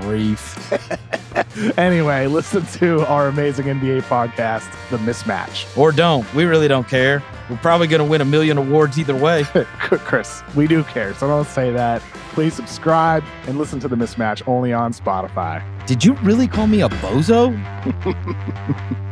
grief. anyway, listen to our amazing NBA podcast, The Mismatch. Or don't. We really don't care. We're probably going to win a million awards either way. Chris, we do care, so don't say that. Please subscribe and listen to The Mismatch only on Spotify. Did you really call me a bozo?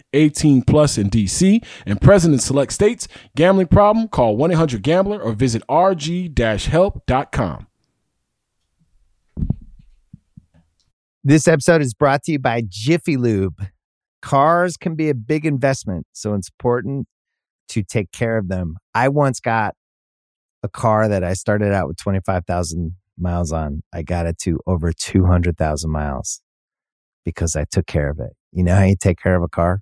18 plus in DC and present in select states. Gambling problem? Call 1-800-GAMBLER or visit rg-help.com. This episode is brought to you by Jiffy Lube. Cars can be a big investment, so it's important to take care of them. I once got a car that I started out with 25,000 miles on. I got it to over 200,000 miles because I took care of it. You know how you take care of a car?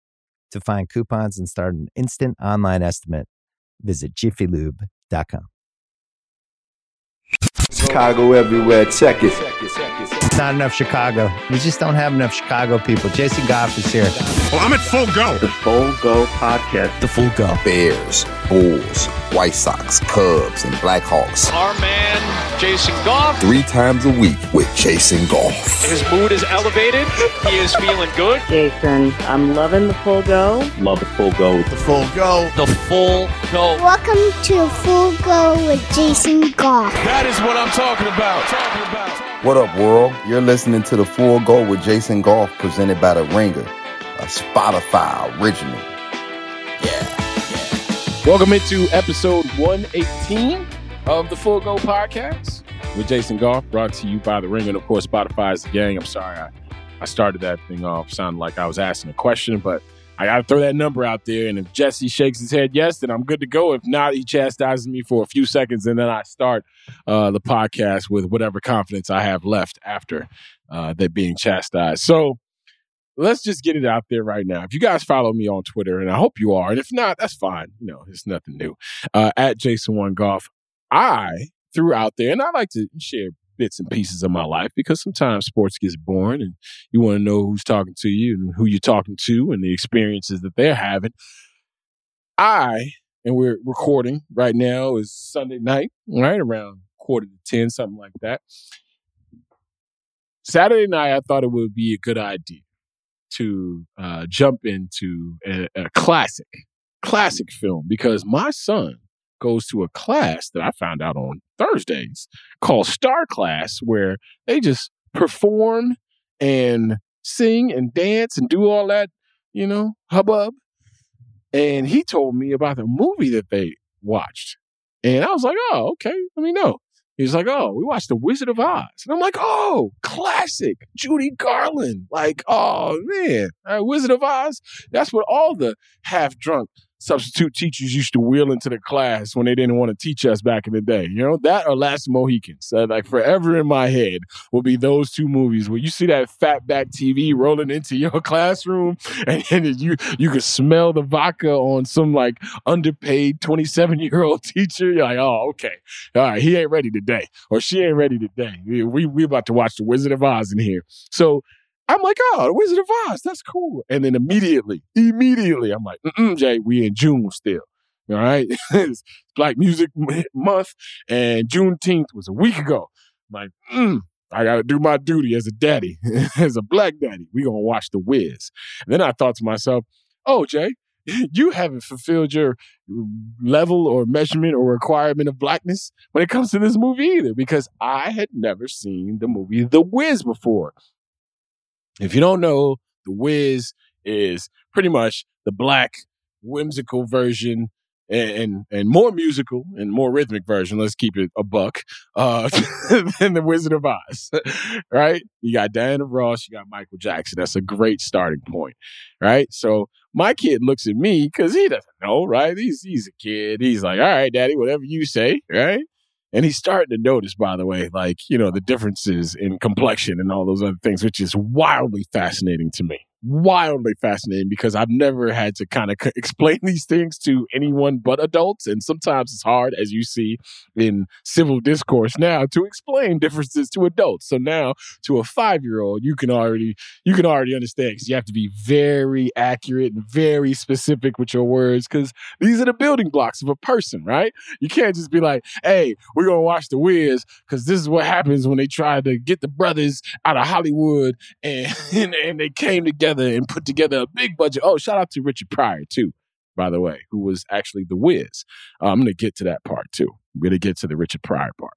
To find coupons and start an instant online estimate, visit jiffylube.com. Chicago everywhere. Check it. It's Not enough Chicago. We just don't have enough Chicago people. Jason Goff is here. Well, I'm at full go. The Full Go Podcast. The full go. Bears, Bulls, White Sox, Cubs, and Blackhawks. Our man, Jason Goff. Three times a week with Jason Goff. His mood is elevated. He is feeling good. Jason, I'm loving the full go. Love the Full Go. The full go. The full go. Welcome to Full Go with Jason Goff. That is what I'm talking about. Talking about. What up, world? You're listening to the Full Go with Jason Goff, presented by The Ringer, a Spotify original. Yeah. Welcome into episode 118 of the Full Go Podcast with Jason Goff, brought to you by The Ringer and, of course, Spotify's The Gang. I'm sorry I, I started that thing off. Sounded like I was asking a question, but I got to throw that number out there. And if Jesse shakes his head yes, then I'm good to go. If not, he chastises me for a few seconds, and then I start uh, the podcast with whatever confidence I have left after uh, that being chastised. So, let's just get it out there right now. If you guys follow me on Twitter, and I hope you are, and if not, that's fine. You know, it's nothing new. Uh, at Jason One Goff, I threw out there, and I like to share bits and pieces of my life because sometimes sports gets boring, and you want to know who's talking to you and who you're talking to, and the experiences that they're having. I and we're recording right now is Sunday night, right around quarter to ten, something like that. Saturday night, I thought it would be a good idea to uh, jump into a, a classic, classic film because my son goes to a class that I found out on Thursdays called Star Class, where they just perform and sing and dance and do all that, you know, hubbub. And he told me about the movie that they watched. And I was like, oh, okay, let me know. He's like, oh, we watched The Wizard of Oz. And I'm like, oh, classic. Judy Garland. Like, oh, man. Uh, Wizard of Oz. That's what all the half drunk substitute teachers used to wheel into the class when they didn't want to teach us back in the day. You know, that or Last Mohicans. Uh, like forever in my head will be those two movies where you see that fatback TV rolling into your classroom and, and you you can smell the vodka on some like underpaid 27 year old teacher. You're like, oh, okay. All right, he ain't ready today. Or she ain't ready today. We, we about to watch the Wizard of Oz in here. So I'm like, oh, the Wizard of Oz, that's cool. And then immediately, immediately, I'm like, mm Jay, we in June still. All right, it's Black Music Month, and Juneteenth was a week ago. I'm like, mm, I got to do my duty as a daddy, as a black daddy. We gonna watch The Wiz. And then I thought to myself, oh, Jay, you haven't fulfilled your level or measurement or requirement of blackness when it comes to this movie either, because I had never seen the movie The Wiz before. If you don't know, The Wiz is pretty much the black whimsical version and, and, and more musical and more rhythmic version. Let's keep it a buck uh, than the Wizard of Oz, right? You got Diana Ross, you got Michael Jackson. That's a great starting point, right? So my kid looks at me because he doesn't know, right? He's he's a kid. He's like, all right, daddy, whatever you say, right? And he's starting to notice, by the way, like, you know, the differences in complexion and all those other things, which is wildly fascinating to me wildly fascinating because I've never had to kind of c- explain these things to anyone but adults. And sometimes it's hard, as you see in civil discourse now, to explain differences to adults. So now to a five year old, you can already you can already understand because you have to be very accurate and very specific with your words because these are the building blocks of a person, right? You can't just be like, hey, we're gonna watch the Wiz because this is what happens when they try to get the brothers out of Hollywood and and, and they came together together and put together a big budget. Oh, shout out to Richard Pryor too, by the way, who was actually the Wiz. Uh, I'm gonna get to that part too. I'm gonna get to the Richard Pryor part.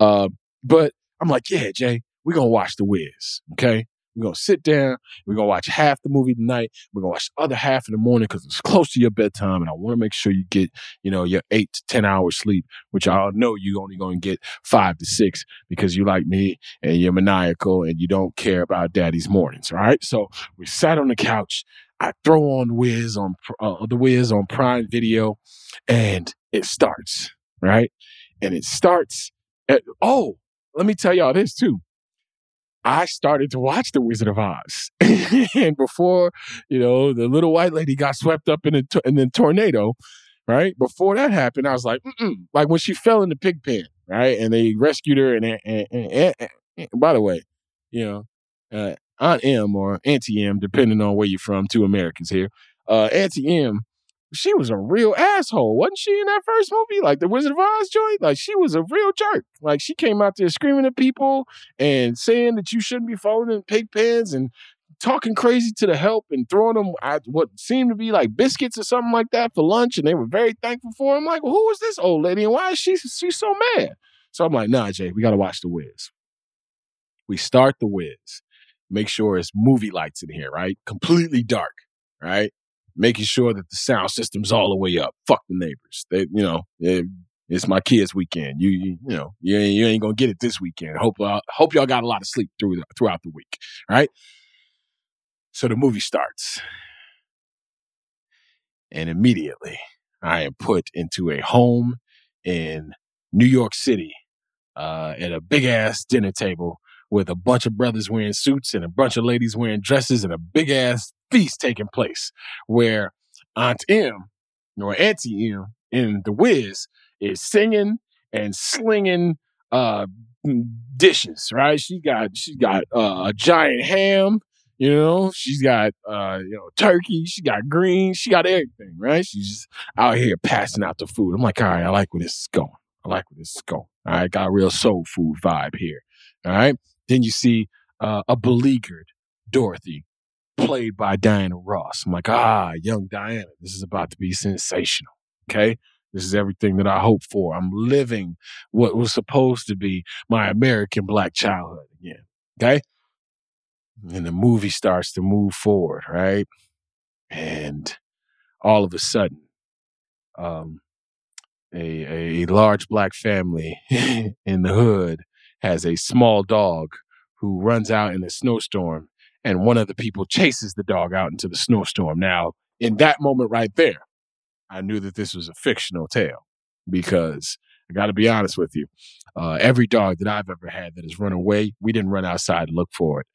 Uh, but I'm like, yeah, Jay, we're gonna watch the Wiz. Okay. We're gonna sit down. We're gonna watch half the movie tonight. We're gonna watch the other half in the morning because it's close to your bedtime, and I want to make sure you get, you know, your eight to ten hours sleep, which I know you're only gonna get five to six because you like me and you're maniacal and you don't care about daddy's mornings. Right? So we sat on the couch. I throw on Wiz on uh, the Wiz on Prime Video, and it starts right, and it starts. At, oh, let me tell y'all this too I started to watch The Wizard of Oz. and before, you know, the little white lady got swept up in a, in the tornado, right? Before that happened, I was like, Mm-mm. like when she fell in the pig pen, right? And they rescued her. And, and, and, and by the way, you know, uh, Aunt Em or Auntie Em, depending on where you're from, two Americans here. Uh, Auntie Em she was a real asshole, wasn't she, in that first movie? Like the Wizard of Oz joint? Like she was a real jerk. Like she came out there screaming at people and saying that you shouldn't be falling in pig pens and talking crazy to the help and throwing them at what seemed to be like biscuits or something like that for lunch. And they were very thankful for him. Like, well, who is this old lady and why is she she's so mad? So I'm like, nah, Jay, we gotta watch the Wiz. We start the Wiz. Make sure it's movie lights in here, right? Completely dark, right? Making sure that the sound system's all the way up. Fuck the neighbors. They, you know, it's my kids' weekend. You, you, you know, you ain't, you ain't gonna get it this weekend. Hope, uh, hope y'all got a lot of sleep through throughout the week. Right. So the movie starts, and immediately I am put into a home in New York City uh, at a big ass dinner table with a bunch of brothers wearing suits and a bunch of ladies wearing dresses and a big ass feast taking place where Aunt Em or Auntie Em in The Wiz is singing and slinging uh, dishes, right? She got she got uh, a giant ham, you know. She's got uh, you know turkey. She got greens. She got everything, right? She's just out here passing out the food. I'm like, all right, I like where this is going. I like where this is going. All right, got a real soul food vibe here. All right. Then you see uh, a beleaguered Dorothy played by Diana Ross. I'm like, ah, young Diana, this is about to be sensational. Okay. This is everything that I hope for. I'm living what was supposed to be my American black childhood again. Okay. And the movie starts to move forward, right? And all of a sudden, um, a, a large black family in the hood has a small dog who runs out in a snowstorm and one of the people chases the dog out into the snowstorm. Now, in that moment right there, I knew that this was a fictional tale because I got to be honest with you. Uh, every dog that I've ever had that has run away, we didn't run outside to look for it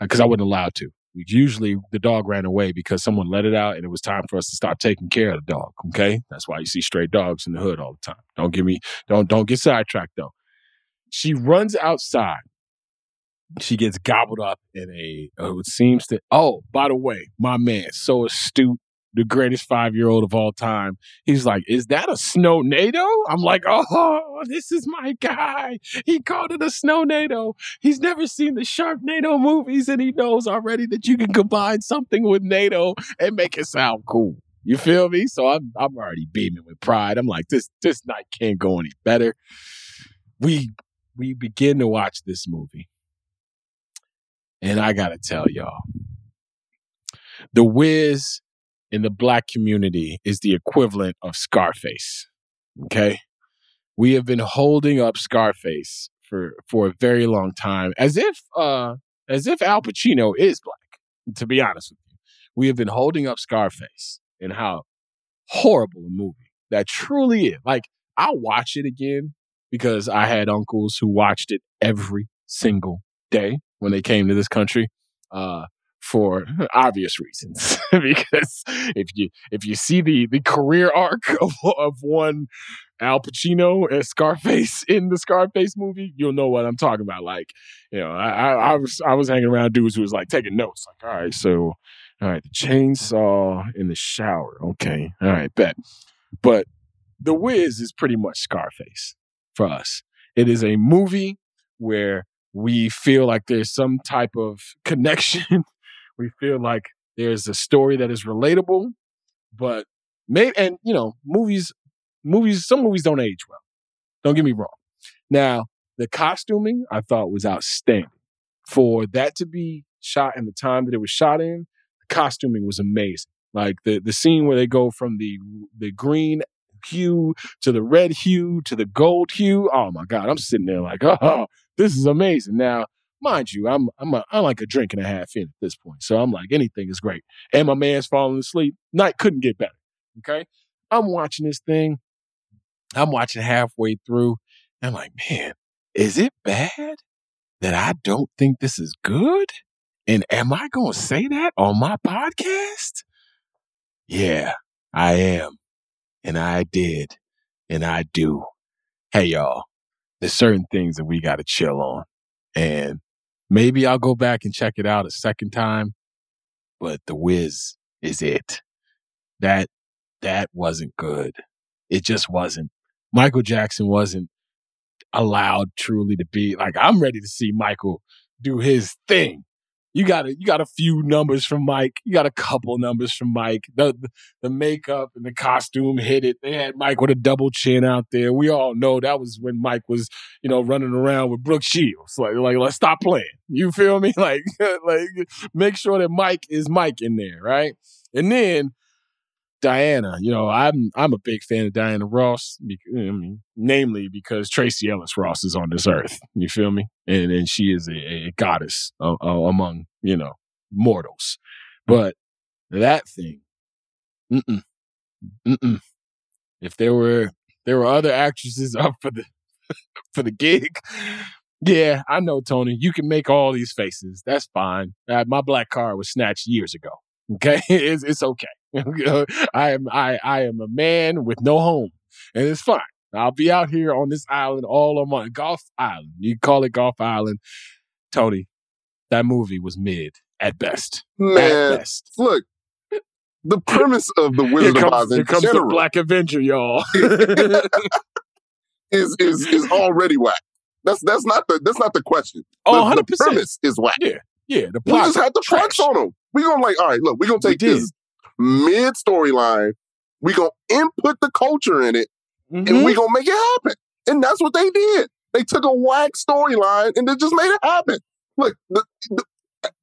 because I wasn't allowed to. Usually the dog ran away because someone let it out and it was time for us to start taking care of the dog. Okay. That's why you see stray dogs in the hood all the time. Don't give me, don't, don't get sidetracked though. She runs outside. She gets gobbled up in a, uh, it seems that, oh, by the way, my man, so astute, the greatest five year old of all time. He's like, Is that a snow NATO? I'm like, Oh, this is my guy. He called it a snow NATO. He's never seen the Sharknado movies and he knows already that you can combine something with NATO and make it sound cool. You feel me? So I'm I'm already beaming with pride. I'm like, this this night can't go any better. We we begin to watch this movie. And I gotta tell y'all, The Wiz in the black community is the equivalent of Scarface. Okay. We have been holding up Scarface for, for a very long time, as if, uh, as if Al Pacino is black, to be honest with you. We have been holding up Scarface and how horrible a movie that truly is. Like, I'll watch it again because I had uncles who watched it every single day when they came to this country. Uh, for obvious reasons because if you if you see the the career arc of, of one Al Pacino as Scarface in the Scarface movie, you'll know what I'm talking about. Like, you know, I, I, was I was hanging around dudes who was like taking notes. Like, all right, so all right, the chainsaw in the shower. Okay, all right, bet. But The Wiz is pretty much Scarface for us. It is a movie where we feel like there's some type of connection we feel like there's a story that is relatable, but maybe and you know, movies movies some movies don't age well. Don't get me wrong. Now, the costuming I thought was outstanding. For that to be shot in the time that it was shot in, the costuming was amazing. Like the the scene where they go from the the green hue to the red hue to the gold hue. Oh my God, I'm sitting there like, oh, this is amazing. Now, mind you, I'm I'm a, I'm like a drink and a half in at this point. So I'm like, anything is great. And my man's falling asleep. Night couldn't get better. Okay. I'm watching this thing. I'm watching halfway through. I'm like, man, is it bad that I don't think this is good? And am I going to say that on my podcast? Yeah, I am. And I did. And I do. Hey, y'all, there's certain things that we got to chill on. And maybe I'll go back and check it out a second time. But The Wiz is it. That, that wasn't good. It just wasn't. Michael Jackson wasn't allowed truly to be like, I'm ready to see Michael do his thing. You got a, you got a few numbers from Mike. You got a couple numbers from Mike. The, the, makeup and the costume hit it. They had Mike with a double chin out there. We all know that was when Mike was, you know, running around with Brooke Shields. Like, like let's stop playing. You feel me? Like, like make sure that Mike is Mike in there, right? And then Diana, you know, I'm I'm a big fan of Diana Ross. I mean, namely because Tracee Ellis Ross is on this earth. You feel me? And and she is a, a goddess among you know mortals. But that thing, mm-mm, mm-mm. if there were there were other actresses up for the for the gig, yeah, I know Tony. You can make all these faces. That's fine. Uh, my black car was snatched years ago. Okay, it's, it's okay. I am I I am a man with no home, and it's fine. I'll be out here on this island all on my Goff Island. You call it Goff Island, Tony. That movie was mid at best. Man, at best. look, the premise of the Wizard here of comes, Oz in here comes general the Black Avenger, y'all. is is is already whack. That's that's not the that's not the question. Oh, the, 100%. the premise is whack. yeah, yeah. The We just had to flex on them. We gonna like, all right, look, we gonna We take this mid storyline. We gonna input the culture in it, and Mm-hmm. we gonna make it happen. And that's what they did. They took a whack storyline and they just made it happen. Look, the, the,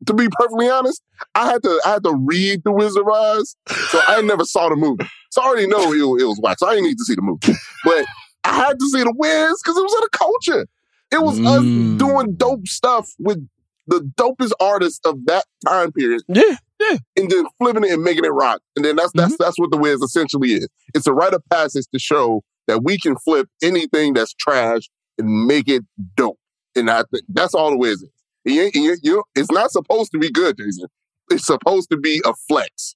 to be perfectly honest, I had to I had to read The Wizard of Oz, so I never saw the movie. So I already know it, it was whack. So I didn't need to see the movie, but I had to see the Wiz because it was in the culture. It was Mm. us doing dope stuff with the dopest artists of that time period Yeah, Yeah. and then flipping it and making it rock. And then that's that's Mm-hmm. that's what the Wiz essentially is. It's a rite of passage to show that we can flip anything that's trash and make it dope. And I think that's all the Wiz is. You, ain't- you, you, it's not supposed to be good, Jason. It's supposed to be a flex.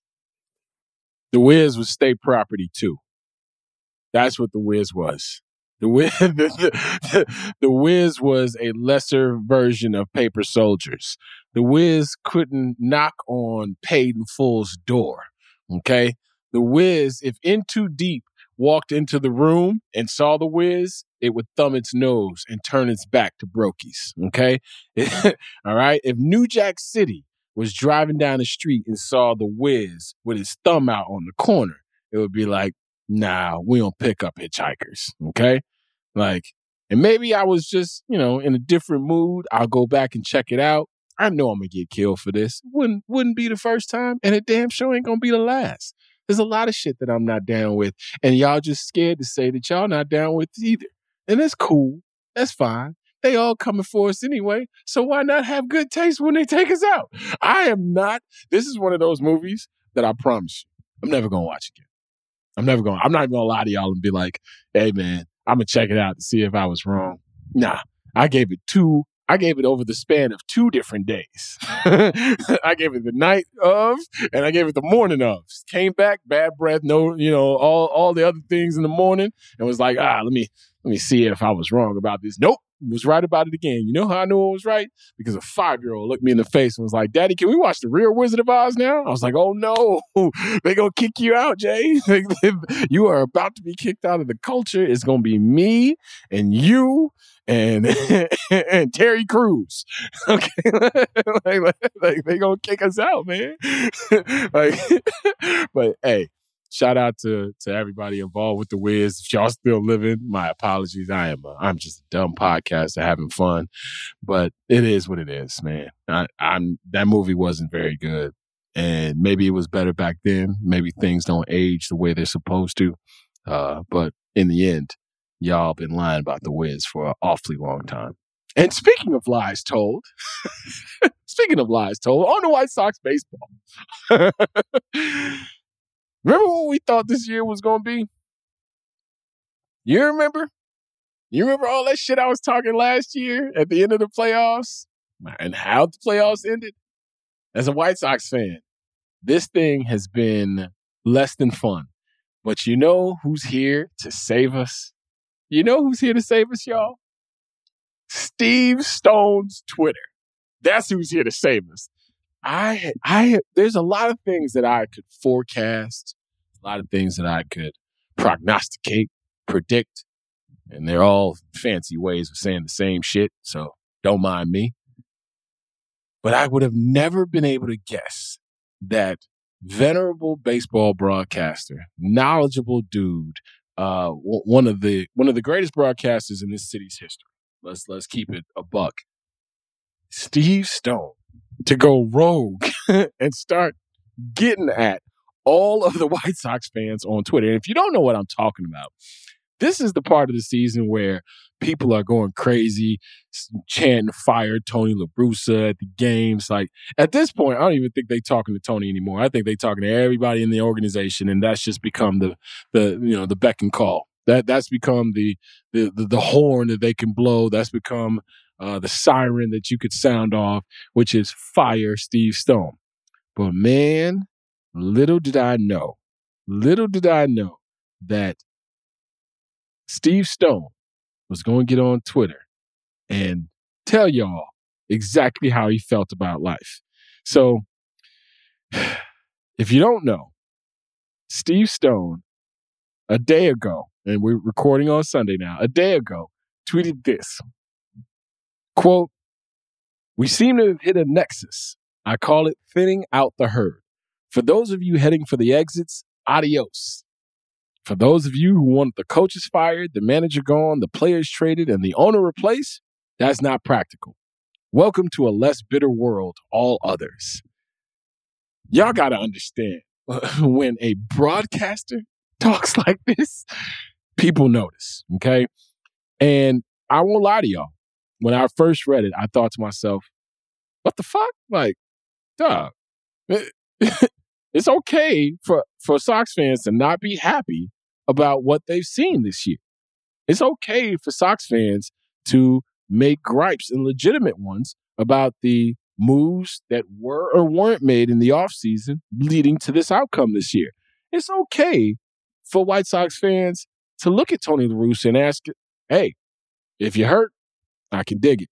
The Wiz was state property too. That's what the Wiz was. The Wiz, the, the, the Wiz was a lesser version of Paper Soldiers. The Wiz couldn't knock on in Full's door. Okay, the Wiz, if In Too Deep walked into the room and saw the Wiz, it would thumb its nose and turn its back to Brokies. Okay, all right. If New Jack City was driving down the street and saw the Wiz with his thumb out on the corner, it would be like, nah, we don't pick up hitchhikers. Okay. Like, and maybe I was just, you know, in a different mood. I'll go back and check it out. I know I'm gonna get killed for this. Wouldn't wouldn't be the first time, and it damn sure ain't gonna be the last. There's a lot of shit that I'm not down with, and y'all just scared to say that y'all not down with either. And that's cool. That's fine. They all coming for us anyway. So why not have good taste when they take us out? I am not. This is one of those movies that I promise you, I'm never gonna watch again. I'm never to I'm not even gonna lie to y'all and be like, "Hey, man, I'm gonna check it out to see if I was wrong." Nah, I gave it two. I gave it over the span of two different days. I gave it the night of, and I gave it the morning of. Came back, bad breath, no, you know, all all the other things in the morning, and was like, ah, let me let me see if I was wrong about this. Nope, was right about it again. You know how I knew I was right? Because a five year old looked me in the face and was like, Daddy, can we watch the real Wizard of Oz now? I was like, Oh no, they gonna kick you out, Jay. you are about to be kicked out of the culture. It's gonna be me and you and and Terry Crews. Okay, like, like, like, they gonna kick us out, man. like, but hey, shout out to to everybody involved with the Wiz. If y'all still living, my apologies. I am a, I'm just a dumb podcaster having fun, but it is what it is, man. I, I'm that movie wasn't very good, and maybe it was better back then. Maybe things don't age the way they're supposed to, uh, but in the end, y'all been lying about the Wiz for an awfully long time. And speaking of lies told, speaking of lies told, on the White Sox baseball. remember what we thought this year was going to be? You remember? You remember all that shit I was talking last year at the end of the playoffs and how the playoffs ended? As a White Sox fan, this thing has been less than fun. But you know who's here to save us? You know who's here to save us, y'all? Steve Stone's Twitter. That's who's here to save us. I, I, there's a lot of things that I could forecast, a lot of things that I could prognosticate, predict, and they're all fancy ways of saying the same shit. So don't mind me. But I would have never been able to guess that venerable baseball broadcaster, knowledgeable dude, uh, one of the one of the greatest broadcasters in this city's history. Let's let's keep it a buck. Steve Stone to go rogue and start getting at all of the White Sox fans on Twitter. And if you don't know what I'm talking about, this is the part of the season where people are going crazy, chanting "Fire Tony La Russa" at the games. Like at this point, I don't even think they're talking to Tony anymore. I think they're talking to everybody in the organization, and that's just become the the you know the beck and call. That that's become the the the, the horn that they can blow. That's become uh, the siren that you could sound off, which is fire Steve Stone. But man, little did I know, little did I know that Steve Stone was going to get on Twitter and tell y'all exactly how he felt about life. So, if you don't know, Steve Stone, a day ago, and we're recording on Sunday now, a day ago, tweeted this quote, We seem to have hit a nexus. I call it thinning out the herd. For those of you heading for the exits, adios. For those of you who want the coaches fired, the manager gone, the players traded, and the owner replaced, that's not practical. Welcome to a less bitter world, all others. Y'all got to understand when a broadcaster talks like this, people notice, okay? And I won't lie to y'all. When I first read it, I thought to myself, what the fuck? Like, dog, eh, it's okay for, for Sox fans to not be happy about what they've seen this year. It's okay for Sox fans to make gripes and legitimate ones about the moves that were or weren't made in the offseason leading to this outcome this year. It's okay for White Sox fans to look at Tony La Russa and ask, hey, if you're hurt, I can dig it.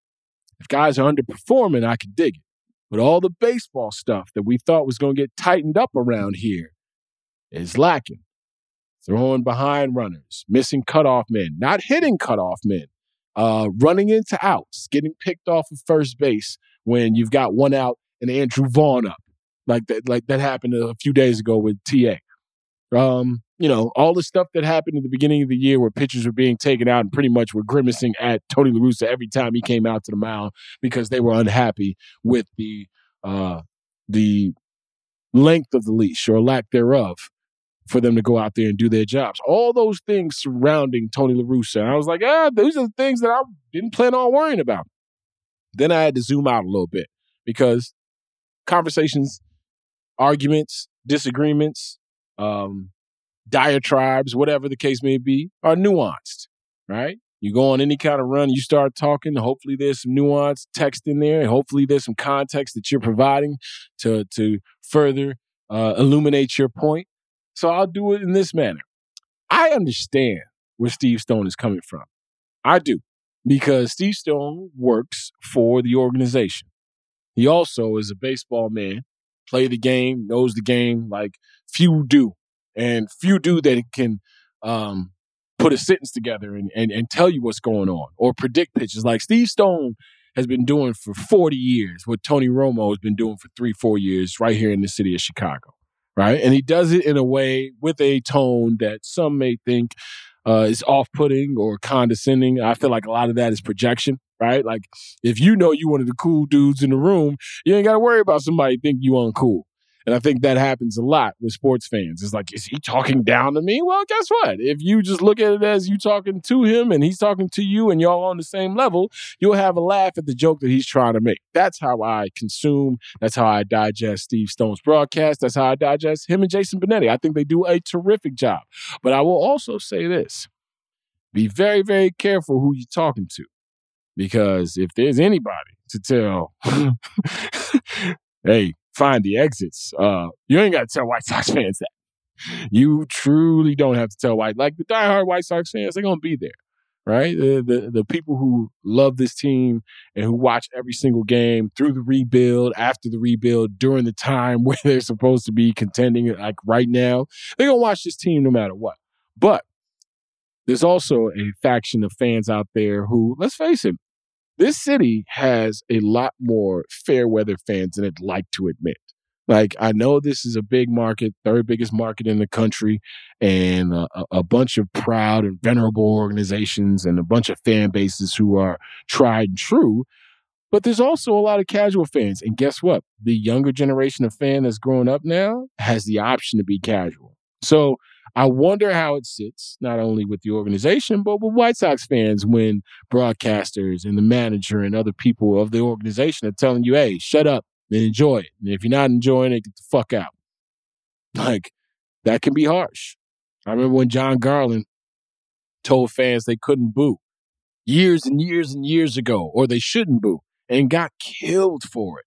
If guys are underperforming, I can dig it. But all the baseball stuff that we thought was going to get tightened up around here is lacking. Throwing behind runners, missing cutoff men, not hitting cutoff men, uh, running into outs, getting picked off of first base when you've got one out and Andrew Vaughn up, like that, like that happened a few days ago with TA. Um, you know, all the stuff that happened at the beginning of the year where pitchers were being taken out and pretty much were grimacing at Tony La Russa every time he came out to the mound because they were unhappy with the uh, the length of the leash or lack thereof for them to go out there and do their jobs. All those things surrounding Tony La Russa. And I was like, ah, those are the things that I didn't plan on worrying about. Then I had to zoom out a little bit because conversations, arguments, disagreements, um, diatribes, whatever the case may be, are nuanced, right? You go on any kind of run, you start talking. Hopefully, there's some nuance text in there, and hopefully, there's some context that you're providing to to further uh, illuminate your point. So I'll do it in this manner. I understand where Steve Stone is coming from. I do, because Steve Stone works for the organization. He also is a baseball man, play the game, knows the game like few do, and few do that can um, put a sentence together and, and, and tell you what's going on or predict pitches like Steve Stone has been doing for 40 years, what Tony Romo has been doing for three, four years right here in the city of Chicago. Right. And he does it in a way with a tone that some may think uh, is off putting or condescending. I feel like a lot of that is projection, right? Like if you know you one of the cool dudes in the room, you ain't got to worry about somebody think you uncool. And I think that happens a lot with sports fans. It's like, is he talking down to me? Well, guess what? If you just look at it as you talking to him and he's talking to you and y'all on the same level, you'll have a laugh at the joke that he's trying to make. That's how I consume. That's how I digest Steve Stone's broadcast. That's how I digest him and Jason Benetti. I think they do a terrific job. But I will also say this be very, very careful who you're talking to. Because if there's anybody to tell, hey, find the exits. Uh, you ain't got to tell White Sox fans that. You truly don't have to tell White like the diehard White Sox fans. They're gonna be there, right? The, the the people who love this team and who watch every single game through the rebuild, after the rebuild, during the time where they're supposed to be contending, like right now, they're gonna watch this team no matter what. But there's also a faction of fans out there who, let's face it, this city has a lot more fair weather fans than it'd like to admit. Like, I know this is a big market, third biggest market in the country, and a, a, bunch of proud and venerable organizations and a bunch of fan bases who are tried and true. But there's also a lot of casual fans. And guess what? The younger generation of fan that's growing up now has the option to be casual. So I wonder how it sits, not only with the organization, but with White Sox fans when broadcasters and the manager and other people of the organization are telling you, hey, shut up and enjoy it. And if you're not enjoying it, get the fuck out. Like, that can be harsh. I remember when Jon Garland told fans they couldn't boo years and years and years ago, or they shouldn't boo, and got killed for it.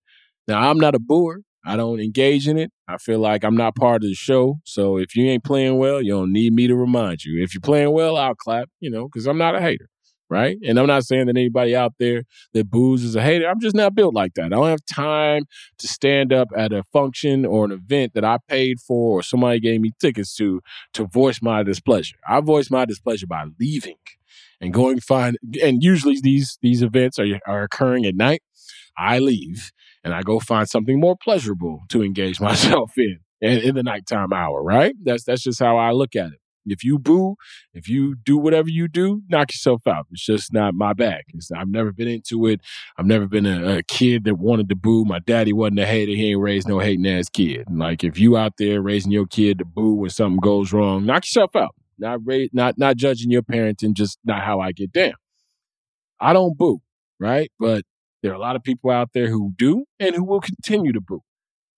Now, I'm not a booer. I don't engage in it. I feel like I'm not part of the show. So if you ain't playing well, you don't need me to remind you. If you're playing well, I'll clap, you know, because I'm not a hater. Right. And I'm not saying that anybody out there that boos is a hater. I'm just not built like that. I don't have time to stand up at a function or an event that I paid for or somebody gave me tickets to to voice my displeasure. I voice my displeasure by leaving and going find and usually these these events are are occurring at night. I leave and I go find something more pleasurable to engage myself in, in in the nighttime hour, right? That's that's just how I look at it. If you boo, if you do whatever you do, knock yourself out. It's just not my bag. It's, I've never been into it. I've never been a, a, kid that wanted to boo. My daddy wasn't a hater. He ain't raised no hating ass kid. like if you out there raising your kid to boo when something goes wrong, knock yourself out. Not ra- not not judging your parenting, just not how I get down. I don't boo, right? But there are a lot of people out there who do and who will continue to boo.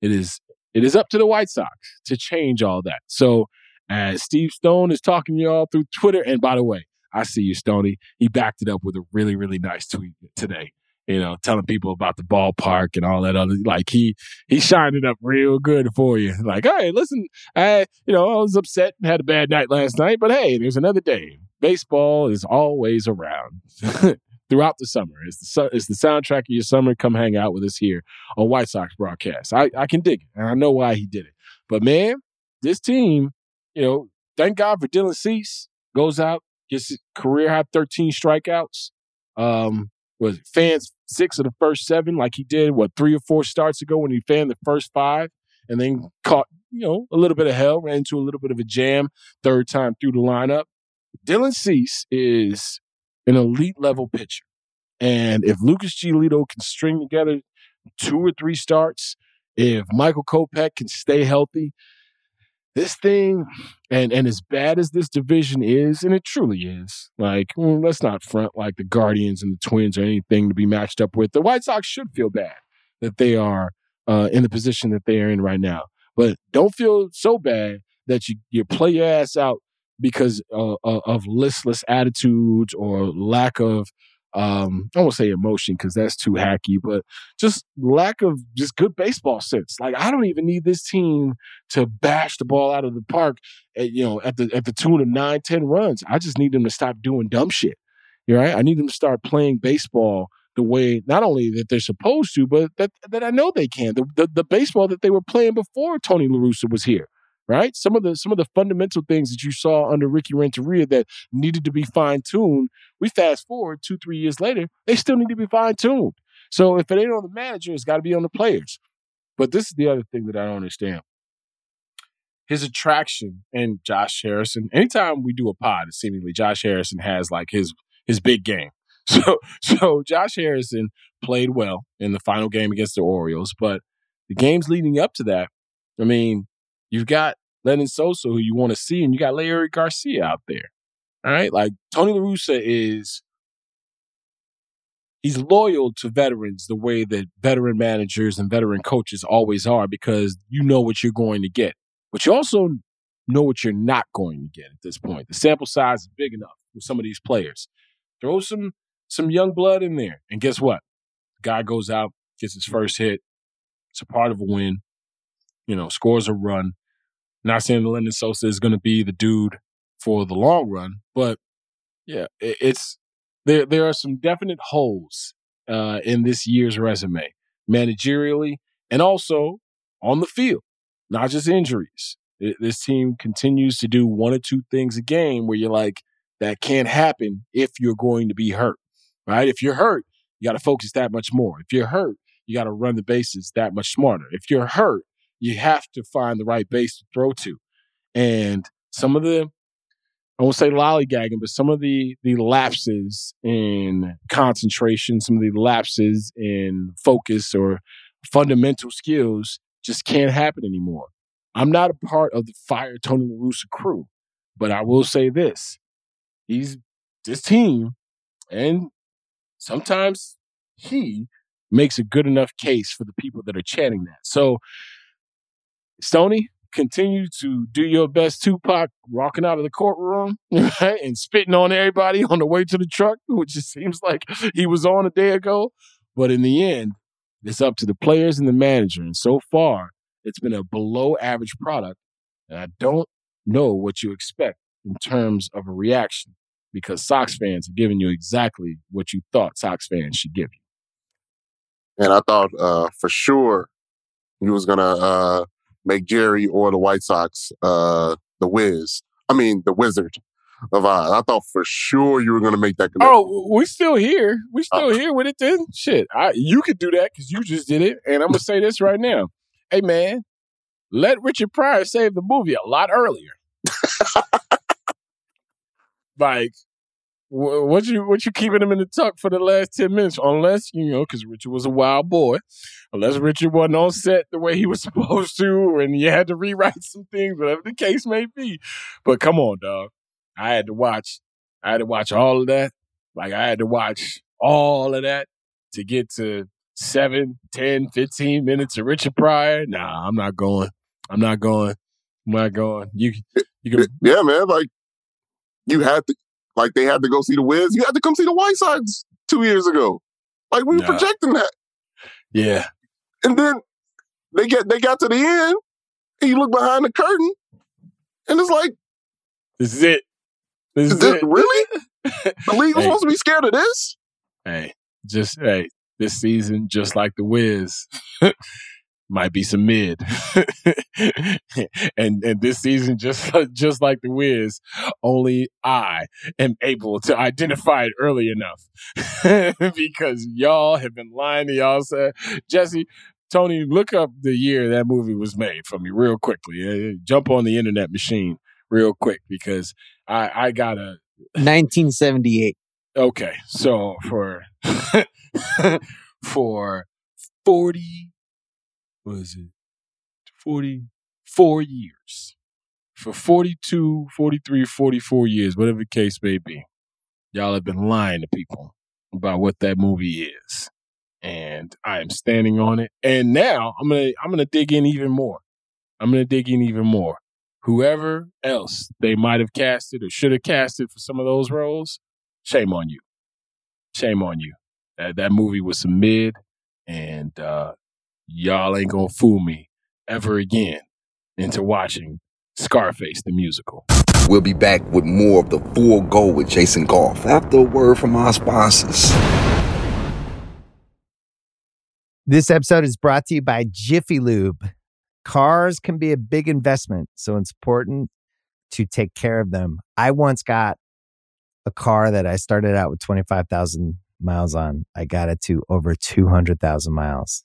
It is it is up to the White Sox to change all that. So as Steve Stone is talking to y'all through Twitter, and by the way, I see you, Stoney. He backed it up with a really, really nice tweet today. You know, telling people about the ballpark and all that other. Like he he shined it up real good for you. Like, hey, listen, I you know I was upset and had a bad night last night, but hey, there's another day. Baseball is always around. throughout the summer. It's the, su- it's the soundtrack of your summer. Come hang out with us here on White Sox broadcast. I, I can dig it, and I know why he did it. But man, this team, you know, thank God for Dylan Cease. Goes out, gets career high 13 strikeouts. Um, was fans six of the first seven, like he did what three or four starts ago when he fanned the first five, and then caught you know a little bit of hell, ran into a little bit of a jam third time through the lineup. Dylan Cease is an elite level pitcher. And if Lucas Giolito can string together two or three starts, if Michael Kopech can stay healthy, this thing, and and as bad as this division is, and it truly is, like well, let's not front like the Guardians and the Twins or anything to be matched up with. The White Sox should feel bad that they are uh, in the position that they are in right now, but don't feel so bad that you you play your ass out because uh, of listless attitudes or lack of um, I won't say emotion because that's too hacky, but just lack of just good baseball sense. Like I don't even need this team to bash the ball out of the park, at, you know, at the at the tune of nine, ten runs. I just need them to stop doing dumb shit. You right? I need them to start playing baseball the way not only that they're supposed to, but that that I know they can. The the, the baseball that they were playing before Tony La Russa was here right? Some of the some of the fundamental things that you saw under Ricky Renteria that needed to be fine tuned. We fast forward two three years later, they still need to be fine tuned. So if it ain't on the manager, it's got to be on the players. But this is the other thing that I don't understand. His attraction and Josh Harrison. Anytime we do a pod, seemingly Josh Harrison has like his his big game. So so Josh Harrison played well in the final game against the Orioles, but the games leading up to that, I mean, You've got Lenyn Sosa, who you want to see, and you got Leury Garcia out there. All right. Like Tony La Russa is he's loyal to veterans the way that veteran managers and veteran coaches always are because you know what you're going to get. But you also know what you're not going to get at this point. The sample size is big enough with some of these players. Throw some some young blood in there. And guess what? guy goes out, gets his first hit. It's a part of a win. You know, scores a run. Not saying Lenyn Sosa is going to be the dude for the long run, but yeah, it, it's there. There are some definite holes uh, in this year's resume, managerially and also on the field, not just injuries. This team continues to do one or two things a game where you're like, that can't happen if you're going to be hurt, right? If you're hurt, you got to focus that much more. If you're hurt, you got to run the bases that much smarter. If you're hurt, you have to find the right base to throw to. And some of the, I won't say lollygagging, but some of the the lapses in concentration, some of the lapses in focus or fundamental skills just can't happen anymore. I'm not a part of the fire Tony La Russa crew, but I will say this: he's this team, and sometimes he makes a good enough case for the people that are chanting that. So Stoney, continue to do your best Tupac walking out of the courtroom right, and spitting on everybody on the way to the truck, which it seems like he was on a day ago. But in the end, it's up to the players and the manager. And so far, it's been a below average product. And I don't know what you expect in terms of a reaction because Sox fans are giving you exactly what you thought Sox fans should give you. And I thought uh, for sure he was going to uh, make Jerry or the White Sox uh, the Wiz. I mean, the Wizard of Oz. I thought for sure you were going to make that connection. Oh, we still here. We still uh, here with it then. Shit, I, you could do that because you just did it. And I'm gonna say this right now. Hey man, let Richard Pryor save the movie a lot earlier. like what you what you keeping him in the tuck for the last ten minutes? Unless you know, because Richard was a wild boy. Unless Richard wasn't on set the way he was supposed to, and you had to rewrite some things, whatever the case may be. But come on, dog. I had to watch. I had to watch all of that. Like I had to watch all of that to get to seven, 10, 15 minutes of Richard Pryor. Nah, I'm not going. I'm not going. I'm not going. You, you can. Yeah, man. Like you had to, like they had to go see the Wiz. You had to come see the White Sox two years ago. Like we were Nah. projecting that, Yeah, and then they get they got to the end, and you look behind the curtain, and it's like, this is it. This is this it. really? The league was Hey. supposed to be scared of this? Hey, just hey, this season, just like the Wiz, might be some mid, and and this season, just just like the Wiz, only I am able to identify it early enough because y'all have been lying to y'all. Say, Jesse, Tony, look up the year that movie was made for me real quickly. Uh, Jump on the internet machine real quick because I I gotta 1978. Okay, so for for 40 what is it? 44 years. For 42, 43, 44 years, whatever the case may be. Y'all have been lying to people about what that movie is. And I am standing on it. And now I'm to I'm to dig in even more. I'm to dig in even more. Whoever else they might have casted or should have casted for some of those roles, shame on you. Shame on you. That that movie was some mid, and uh, y'all ain't gonna fool me ever again into watching Scarface the musical. We'll be back with more of the Full Go with Jason Goff after a word from our sponsors. This episode is brought to you by Jiffy Lube. Cars can be a big investment, so it's important to take care of them. I once got a car that I started out with 25,000 miles on. I got it to over 200,000 miles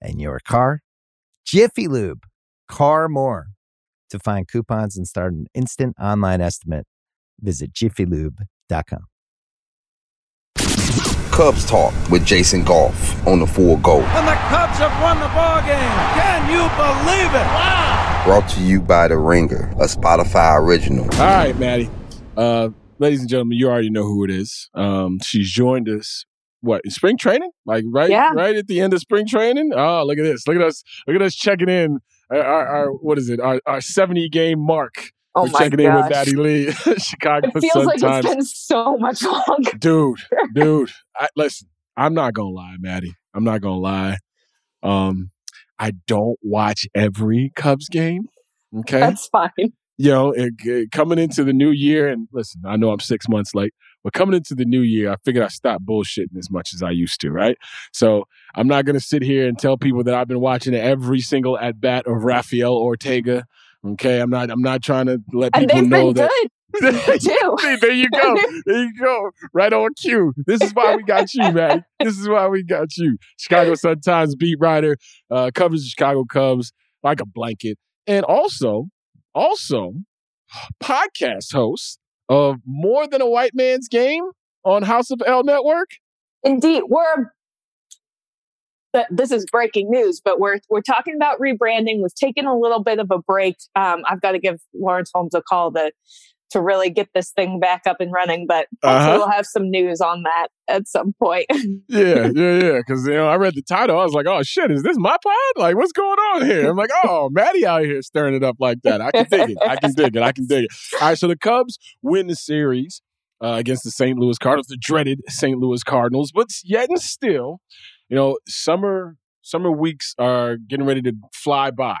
and your car. Jiffy Lube, car more. To find coupons and start an instant online estimate, visit jiffylube.com. Cubs Talk with Jason Goff on the full go. And the Cubs have won the ball game. Can you believe it? Wow. Brought to you by The Ringer, a Spotify original. All right, Maddie. Uh, ladies and gentlemen, you already know who it is. Um, she's joined us. What spring training? Like right, Yeah. right at the end of spring training. Oh, look at this! Look at us! Look at us checking in. Our, our, our what is it? Our, our seventy game mark. Oh We're my checking in with gosh. Maddie Lee, Chicago It feels Sun like it's been so much longer. dude, dude. I, listen, I'm not gonna lie, Maddie. I'm not gonna lie. Um, I don't watch every Cubs game. Okay, That's fine. you know, it, it- coming into the new year, and listen, I know I'm six months late, but coming into the new year, I figured I stopped bullshitting as much as I used to, right? So I'm not going to sit here and tell people that I've been watching every single at bat of Rafael Ortega. Okay, I'm not. I'm not trying to let people know been that. good there you go. There you go. Right on cue. This is why we got you, man. This is why we got you. Chicago Sun Times beat writer, uh, covers the Chicago Cubs like a blanket, and also, also, podcast host of More Than a White Man's Game on House of L Network. Indeed, we're. This is breaking news, but we're we're talking about rebranding. We've taken a little bit of a break. Um, I've got to give Lawrence Holmes a call to to really get this thing back up and running. But Uh-huh. we'll have some news on that at some point. Yeah, yeah, yeah. Because you know, I read the title, I was like, "Oh shit, is this my pod? Like, what's going on here?" I'm like, "Oh, Maddie out here stirring it up like that. I can dig it. I can dig it. I can dig it." All right, so the Cubs win the series uh, against the St. Louis Cardinals, the dreaded St. Louis Cardinals, but yet and still, you know, summer summer weeks are getting ready to fly by,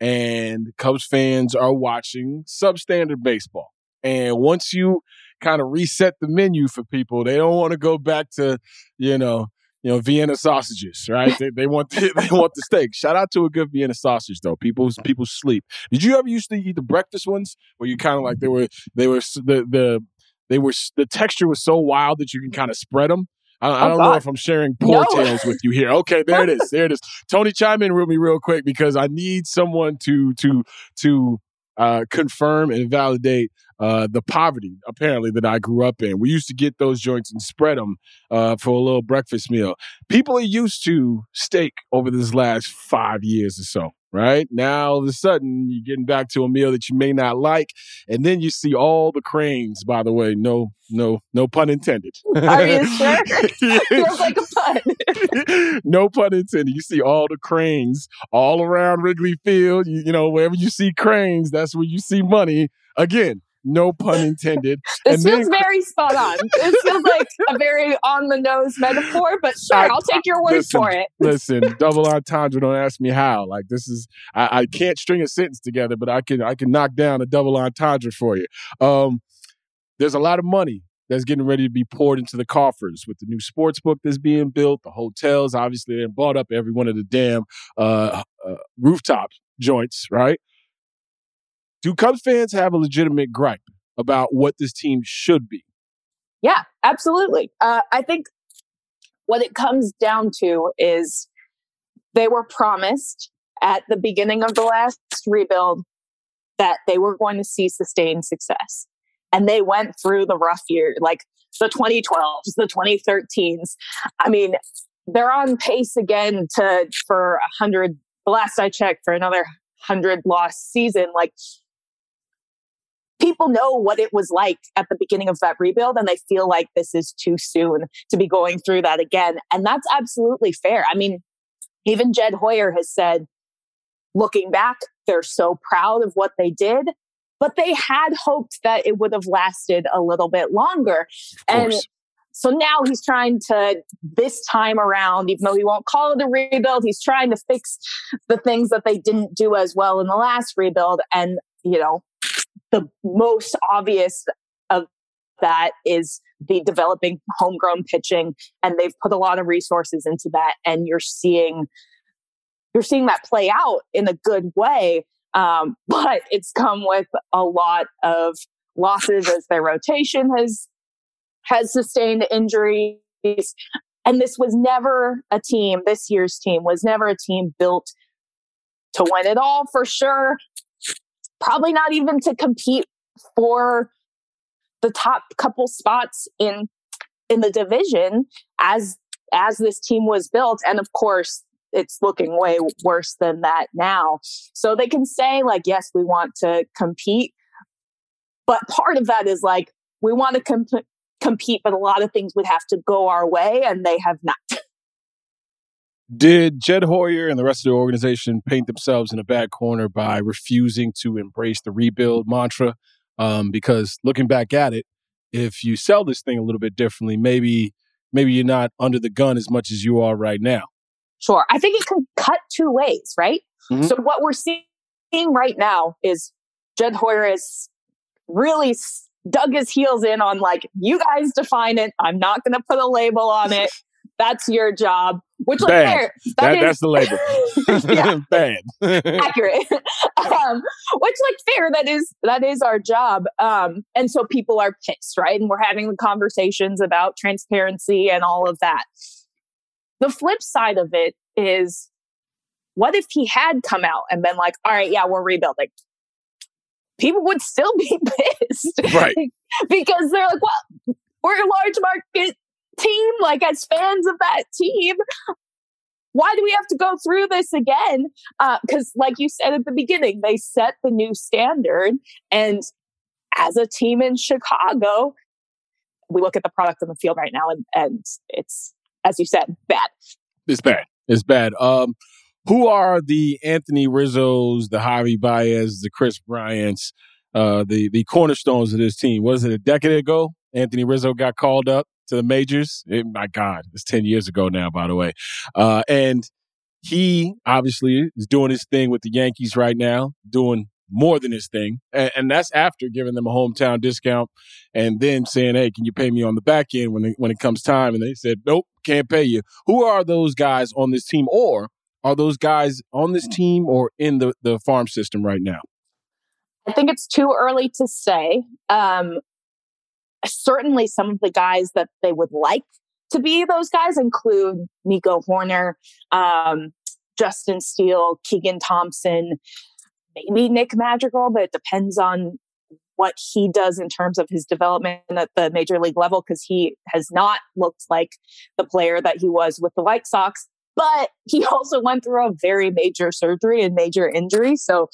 and Cubs fans are watching substandard baseball. And once you kind of reset the menu for people, they don't want to go back to, you know, you know, Vienna sausages, right? they, they want the, they want the steak. Shout out to a good Vienna sausage though. People people sleep. Did you ever used to eat the breakfast ones where you kind of like they were they were the the they were the texture was so wild that you can kind of spread them. I, I Oh, don't know if I'm sharing poor No. tales with you here. Okay, there it is. There it is. Tony, chime in with me real quick because I need someone to to to uh, confirm and validate uh, the poverty apparently that I grew up in. We used to get those joints and spread them uh, for a little breakfast meal. People are used to steak over this last five years or so. Right now, all of a sudden, you're getting back to a meal that you may not like, and then you see all the cranes. By the way, no, no, no pun intended. Are you sure? Feels like a pun. no pun intended. You see all the cranes all around Wrigley Field. You, you know, wherever you see cranes, that's where you see money. Again, no pun intended. This And feels then- very spot on. This feels like a very on the nose metaphor, but sure, I- I'll take your word listen, for it. listen, double entendre. Don't ask me how. Like this is, I, I can't string a sentence together, but I can, I can knock down a double entendre for you. Um, there's a lot of money that's getting ready to be poured into the coffers with the new sports book that's being built. The hotels, obviously, they bought up every one of the damn uh, uh, rooftop joints, right? Do Cubs fans have a legitimate gripe about what this team should be? Yeah, absolutely. Uh, I think what it comes down to is they were promised at the beginning of the last rebuild that they were going to see sustained success. And they went through the rough year, like the 2012s, the 2013s. I mean, they're on pace again to for a hundred. The last I checked, for another hundred loss season. Like people know what it was like at the beginning of that rebuild and they feel like this is too soon to be going through that again. And that's absolutely fair. I mean, even Jed Hoyer has said, looking back, they're so proud of what they did, but they had hoped that it would have lasted a little bit longer. And so now he's trying to, this time around, even though he won't call it a rebuild, he's trying to fix the things that they didn't do as well in the last rebuild. And, you know, the most obvious of that is the developing homegrown pitching and they've put a lot of resources into that and you're seeing you're seeing that play out in a good way um, but it's come with a lot of losses as their rotation has has sustained injuries. And this was never a team this year's team was never a team built to win it all for sure probably not even to compete for the top couple spots in in the division as as this team was built. And of course it's looking way worse than that now. So they can say like yes we want to compete. But part of that is like we want to comp- compete but a lot of things would have to go our way and they have not Did Jed Hoyer and the rest of the organization paint themselves in a bad corner by refusing to embrace the rebuild mantra? Um, because looking back at it, if you sell this thing a little bit differently, maybe maybe you're not under the gun as much as you are right now. Sure. I think it can cut two ways, right? Mhm. So what we're seeing right now is Jed Hoyer is really dug his heels in on like, you guys define it. I'm not going to put a label on it. That's your job. Which like Bad. fair. That, is- that's the label. Bad. accurate. um, which like fair. That is that is our job. Um, and so people are pissed, right? And we're having the conversations about transparency and all of that. The flip side of it is, what if he had come out and been like, "All right, yeah, we're rebuilding." People would still be pissed, Right. because they're like, "Well, we're a large market team. Like as fans of that team, why do we have to go through this again? Because, like you said at the beginning, they set the new standard. And as a team in Chicago, we look at the product on the field right now, and, and it's, as you said, bad. It's bad. It's bad. Um, who are the Anthony Rizzo's, the Javi Baez, the Kris Bryant's, uh, the the cornerstones of this team? Was it a decade ago? Anthony Rizzo got called up to the majors. It, my God, it's ten years ago now, by the way. Uh, and he obviously is doing his thing with the Yankees right now, doing more than his thing, and, and that's after giving them a hometown discount, and then saying, "Hey, can you pay me on the back end when it, when it comes time?" And they said, "Nope, can't pay you." Who are those guys on this team, or are those guys on this team or in the the farm system right now? I think it's too early to say. Um, certainly, some of the guys that they would like to be those guys include Nico Hoerner, um, Justin Steele, Keegan Thompson, maybe Nick Madrigal, but it depends on what he does in terms of his development at the major league level because he has not looked like the player that he was with the White Sox. But he also went through a very major surgery and major injury. So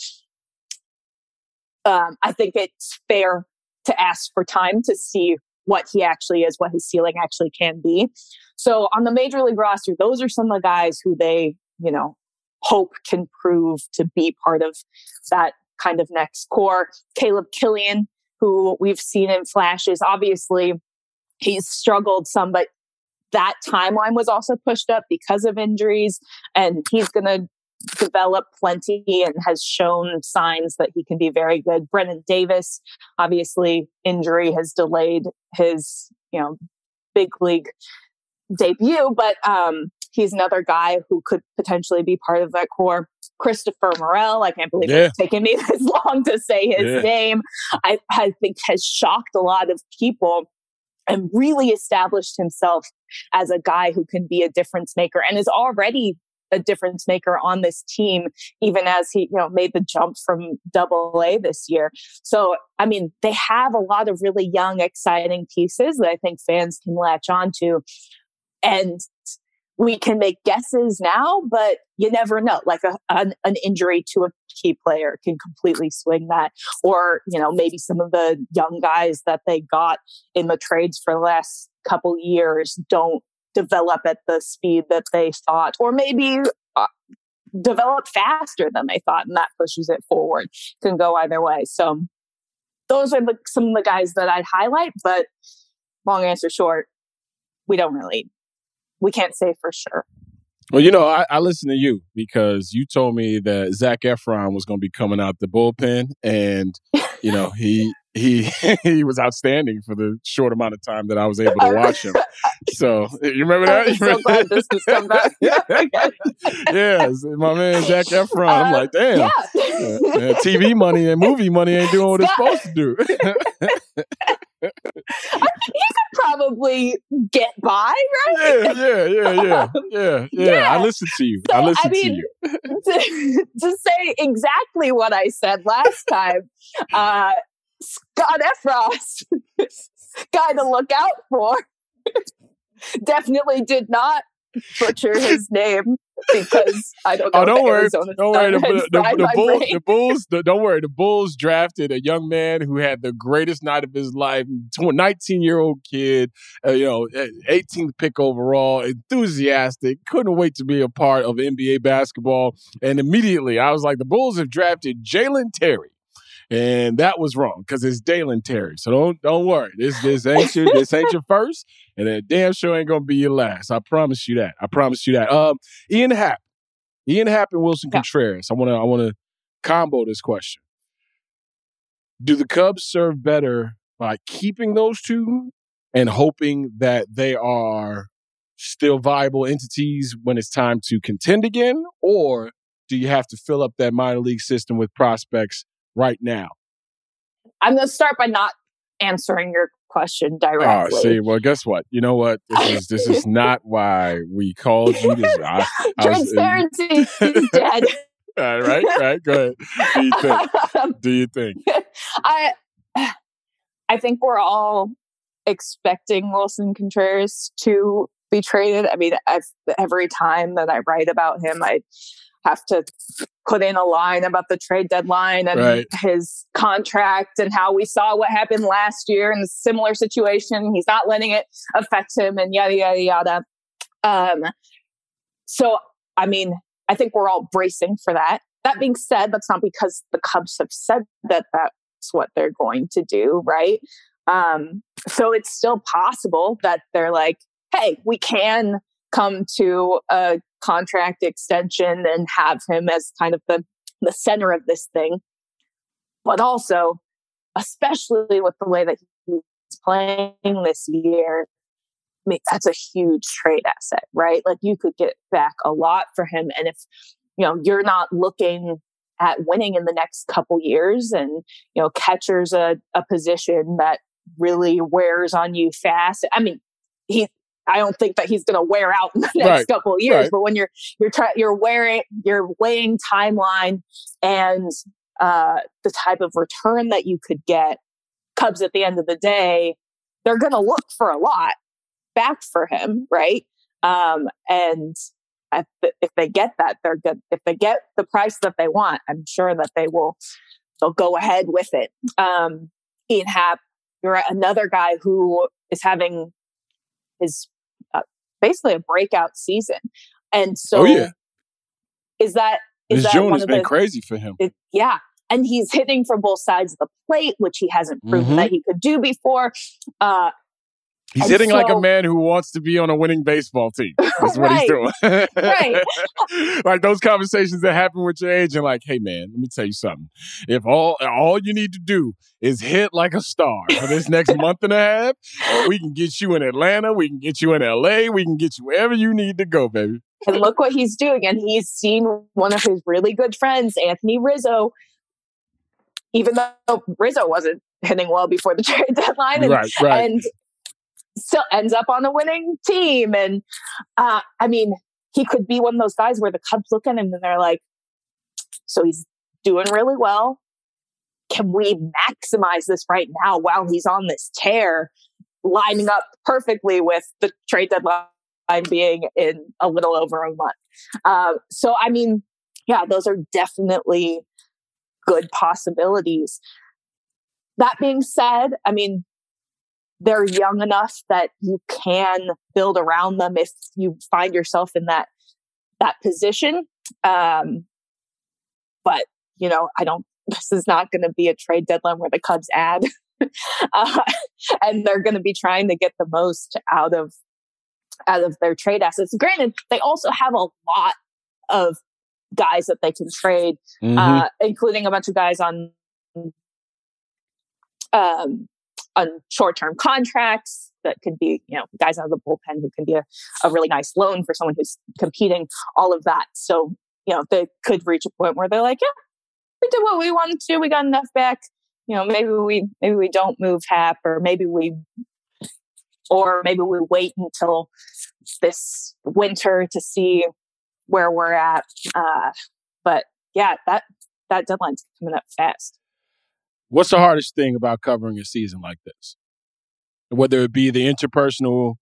um, I think it's fair to ask for time to see what he actually is, what his ceiling actually can be. So on the major league roster, those are some of the guys who they, you know, hope can prove to be part of that kind of next core. Caleb Killian, who we've seen in flashes, obviously he's struggled some, but that timeline was also pushed up because of injuries, and he's going to develop plenty and has shown signs that he can be very good. Brennan Davis, obviously, injury has delayed his, you know, big league debut, but um, he's another guy who could potentially be part of that core. Christopher Morel, I can't believe yeah. it's taken me this long to say his yeah. name. I, I think has shocked a lot of people and really established himself as a guy who can be a difference maker and is already a difference maker on this team, even as he, you know, made the jump from double A this year. So, I mean, they have a lot of really young, exciting pieces that I think fans can latch onto. And we can make guesses now, but you never know. Like a, an, an, injury to a key player can completely swing that. Or, you know, maybe some of the young guys that they got in the trades for the last couple years don't develop at the speed that they thought, or maybe uh, develop faster than they thought, and that pushes it forward. Can go either way. So those are the, some of the guys that I'd highlight. But long answer short, we don't really, we can't say for sure. Well, you know, I, I listened to you because you told me that Zac Efron was going to be coming out the bullpen, and you know he he he was outstanding for the short amount of time that I was able to watch him. So you remember that? So glad this has come back. yeah, my man Zac Efron. I'm like, damn, yeah. uh, TV money and movie money ain't doing what it's supposed to do. you could probably get by, right? Yeah, yeah, yeah, yeah, yeah, yeah. yeah. I listened to you. So, I listened I mean, to you. to, to, say exactly what I said last time, uh, Scott Effross, guy to look out for, definitely did not butcher his name because I don't know. Oh, don't worry, don't worry. The, the, the, the, Bull, the Bulls, don't worry. The Bulls drafted a young man who had the greatest night of his life. Nineteen year old kid, uh, you know, 18th pick overall, enthusiastic, couldn't wait to be a part of NBA basketball. And immediately, I was like, the Bulls have drafted Jalen Terry and that was wrong because it's Dalen Terry. So don't don't worry. This this ain't your this ain't your first, and that damn sure ain't gonna be your last. I promise you that. I promise you that. Um, Ian Happ, Ian Happ, and Wilson yeah. Contreras. I wanna I wanna combo this question. Do the Cubs serve better by keeping those two and hoping that they are still viable entities when it's time to contend again, or do you have to fill up that minor league system with prospects right now? I'm going to start by not answering your question directly. Oh, see, well, guess what? You know what? This is this is not why we called you. This, I, I Transparency was, is dead. All right, right. Go ahead. Do you think? Do you think? I I think we're all expecting Wilson Contreras to be traded. I mean, I've, every time that I write about him, I have to put in a line about the trade deadline and right. his contract and how we saw what happened last year in a similar situation. He's not letting it affect him and yada, yada, yada. Um, so, I mean, I think we're all bracing for that. That being said, that's not because the Cubs have said that that's what they're going to do, right? Um, so it's still possible that they're like, hey, we can come to a contract extension and have him as kind of the, the center of this thing. But also, especially with the way that he's playing this year, I mean, that's a huge trade asset, right? Like you could get back a lot for him. And if, you know, you're not looking at winning in the next couple years and, you know, catcher's a, a position that really wears on you fast. I mean, he I don't think that he's going to wear out in the next Right. couple of years. Right. But when you're you're trying you're wearing you're weighing timeline and uh, the type of return that you could get, Cubs at the end of the day, they're going to look for a lot back for him, right? Um, and if, if they get that, they're good. If they get the price that they want, I'm sure that they will. They'll go ahead with it. Um, Ian Happ, you're another guy who is having his basically a breakout season, and so Oh, yeah. is that is This that June one has of been the crazy for him. it, yeah. And he's hitting from both sides of the plate, which he hasn't proven Mhm. that he could do before. Uh, He's and hitting like a man who wants to be on a winning baseball team. That's what he's doing. Right. like those conversations that happen with your agent, like, hey man, let me tell you something. If all all you need to do is hit like a star for this next month and a half, we can get you in Atlanta, we can get you in LA, we can get you wherever you need to go, baby. and look what he's doing. And he's seen one of his really good friends, Anthony Rizzo, even though Rizzo wasn't hitting well before the trade deadline. And, Right, right. and still ends up on a winning team. And uh, I mean, he could be one of those guys where the Cubs look at him and they're like, so he's doing really well. Can we maximize this right now while he's on this tear, lining up perfectly with the trade deadline being in a little over a month? Uh, so, I mean, yeah, those are definitely good possibilities. That being said, I mean, they're young enough that you can build around them if you find yourself in that that position. Um, but you know, I don't. This is not going to be a trade deadline where the Cubs add, uh, and they're going to be trying to get the most out of out of their trade assets. Granted, they also have a lot of guys that they can trade, Mhm. uh, including a bunch of guys on um, on short term contracts that could be, you know, guys out of the bullpen who can be a, a really nice loan for someone who's competing, all of that. So, you know, they could reach a point where they're like, yeah, we did what we wanted to, we got enough back. You know, maybe we maybe we don't move Happ or maybe we or maybe we wait until this winter to see where we're at. Uh, but yeah, that that deadline's coming up fast. What's the hardest thing about covering a season like this? Whether it be the interpersonal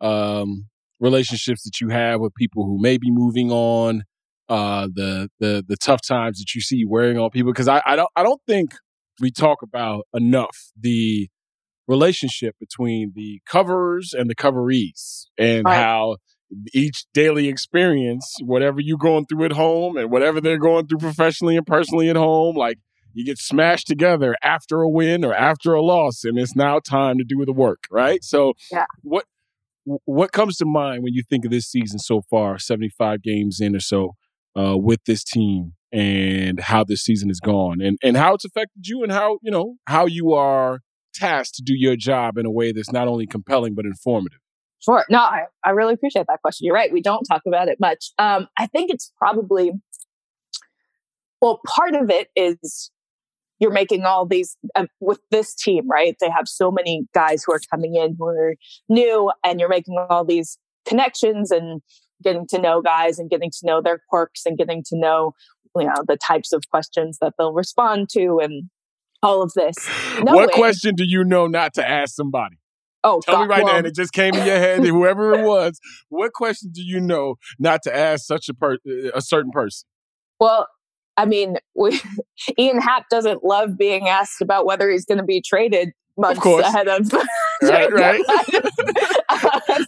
um, relationships that you have with people who may be moving on, uh, the the the tough times that you see wearing on people. Because I, I don't I don't think we talk about enough the relationship between the covers and the coverees and Right. how each daily experience, whatever you're going through at home and whatever they're going through professionally and personally at home, like you get smashed together after a win or after a loss, and it's now time to do the work, right? So, yeah. what what comes to mind when you think of this season so far, 75 games in or so, uh, with this team and how this season has gone and, and how it's affected you and how, you know, how you are tasked to do your job in a way that's not only compelling but informative. Sure. No, I, I really appreciate that question. You're right. We don't talk about it much. Um, I think it's probably, well, part of it is you're making all these, uh, with this team, right? They have so many guys who are coming in who are new, and you're making all these connections and getting to know guys and getting to know their quirks and getting to know, you know, the types of questions that they'll respond to and all of this. What question do you know not to ask somebody? Oh, Tell me God, right now, and it just came in your head, whoever it was. What question do you know not to ask such a per- a certain person? Well, I mean, we, Ian Happ doesn't love being asked about whether he's going to be traded months ahead of. Right, right.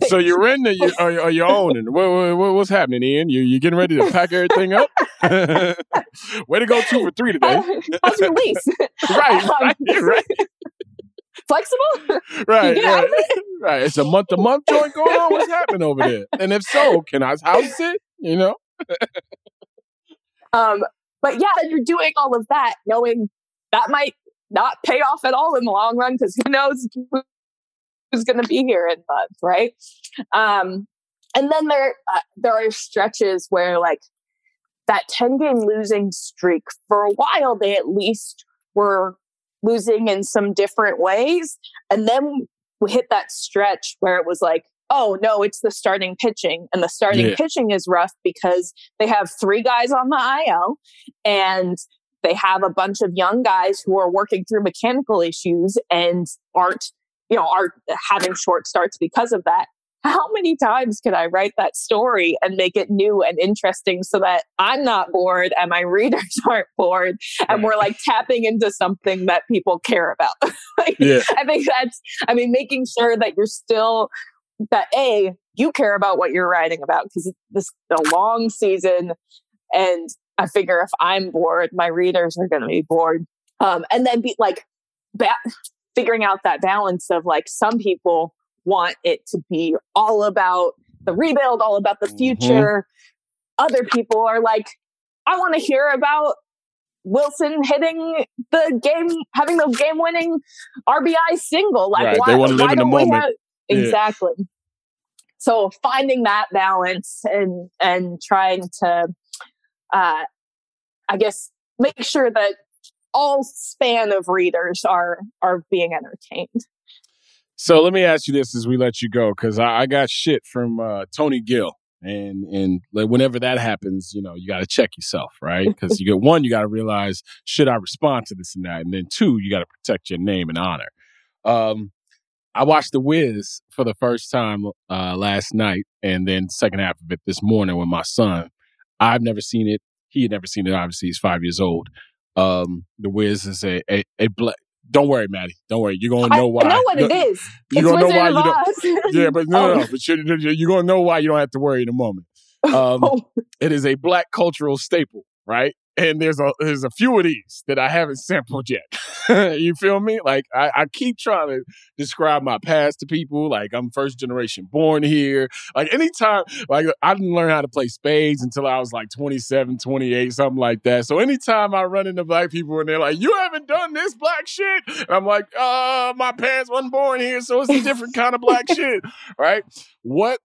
so you're in the, you, or, or you're owning. What, what, what- what's happening, Ian? You you getting ready to pack everything up? Way to go two for three today. How's your lease? right, Um, right, right, Flexible? right, You right, right. It's a month to month joint going on. What's happening over there? And if so, can I house it? You know. Um, but yeah, you're doing all of that, knowing that might not pay off at all in the long run because who knows who's going to be here in months, right? Um, and then there uh, there are stretches where like that 10 game losing streak for a while they at least were losing in some different ways and then we hit that stretch where it was like oh no, it's the starting pitching. And the starting Yeah. pitching is rough because they have three guys on the IL and they have a bunch of young guys who are working through mechanical issues and aren't, you know, are having short starts because of that. How many times can I write that story and make it new and interesting so that I'm not bored and my readers aren't bored and we're like tapping into something that people care about? Like, Yeah. I think that's, I mean, making sure that you're still, that A, you care about what you're writing about because this is a long season. And I figure if I'm bored, my readers are going to be bored. Um, and then be like, ba- figuring out that balance of like, some people want it to be all about the rebuild, all about the future. Other people are like, I want to hear about Wilson hitting the game, having the game winning RBI single. Like, Right, why, they wanna live in the moment. have- Yeah. exactly. So finding that balance and and trying to, uh, I guess, make sure that all span of readers are are being entertained. So let me ask you this as we let you go, because I, I got shit from uh, Tony Gill, and and like, whenever that happens, you know, you got to check yourself, right? Because you get one, you got to realize should I respond to this and that, and then two, you got to protect your name and honor. Um, I watched The Wiz for the first time uh, last night, and then second half of it this morning with my son. I've never seen it. He had never seen it. Obviously, he's five years old. Um, the Wiz is a a, a black. Don't worry, Maddie. Don't worry. You're gonna know why. I know what it is. You're It's gonna know Wizard why of you don't. Yeah, but no, no, Oh. no. But you're, you're gonna know why you don't have to worry in a moment. Um, it is a black cultural staple, right? And there's a there's a few of these that I haven't sampled yet. you feel me? Like I, I keep trying to describe my past to people. Like I'm first generation born here. Like anytime, like I didn't learn how to play spades until I was like 27, 28, something like that. So anytime I run into black people and they're like, "You haven't done this black shit," and I'm like, "Uh, my parents wasn't born here, so it's a different kind of black shit." Right? What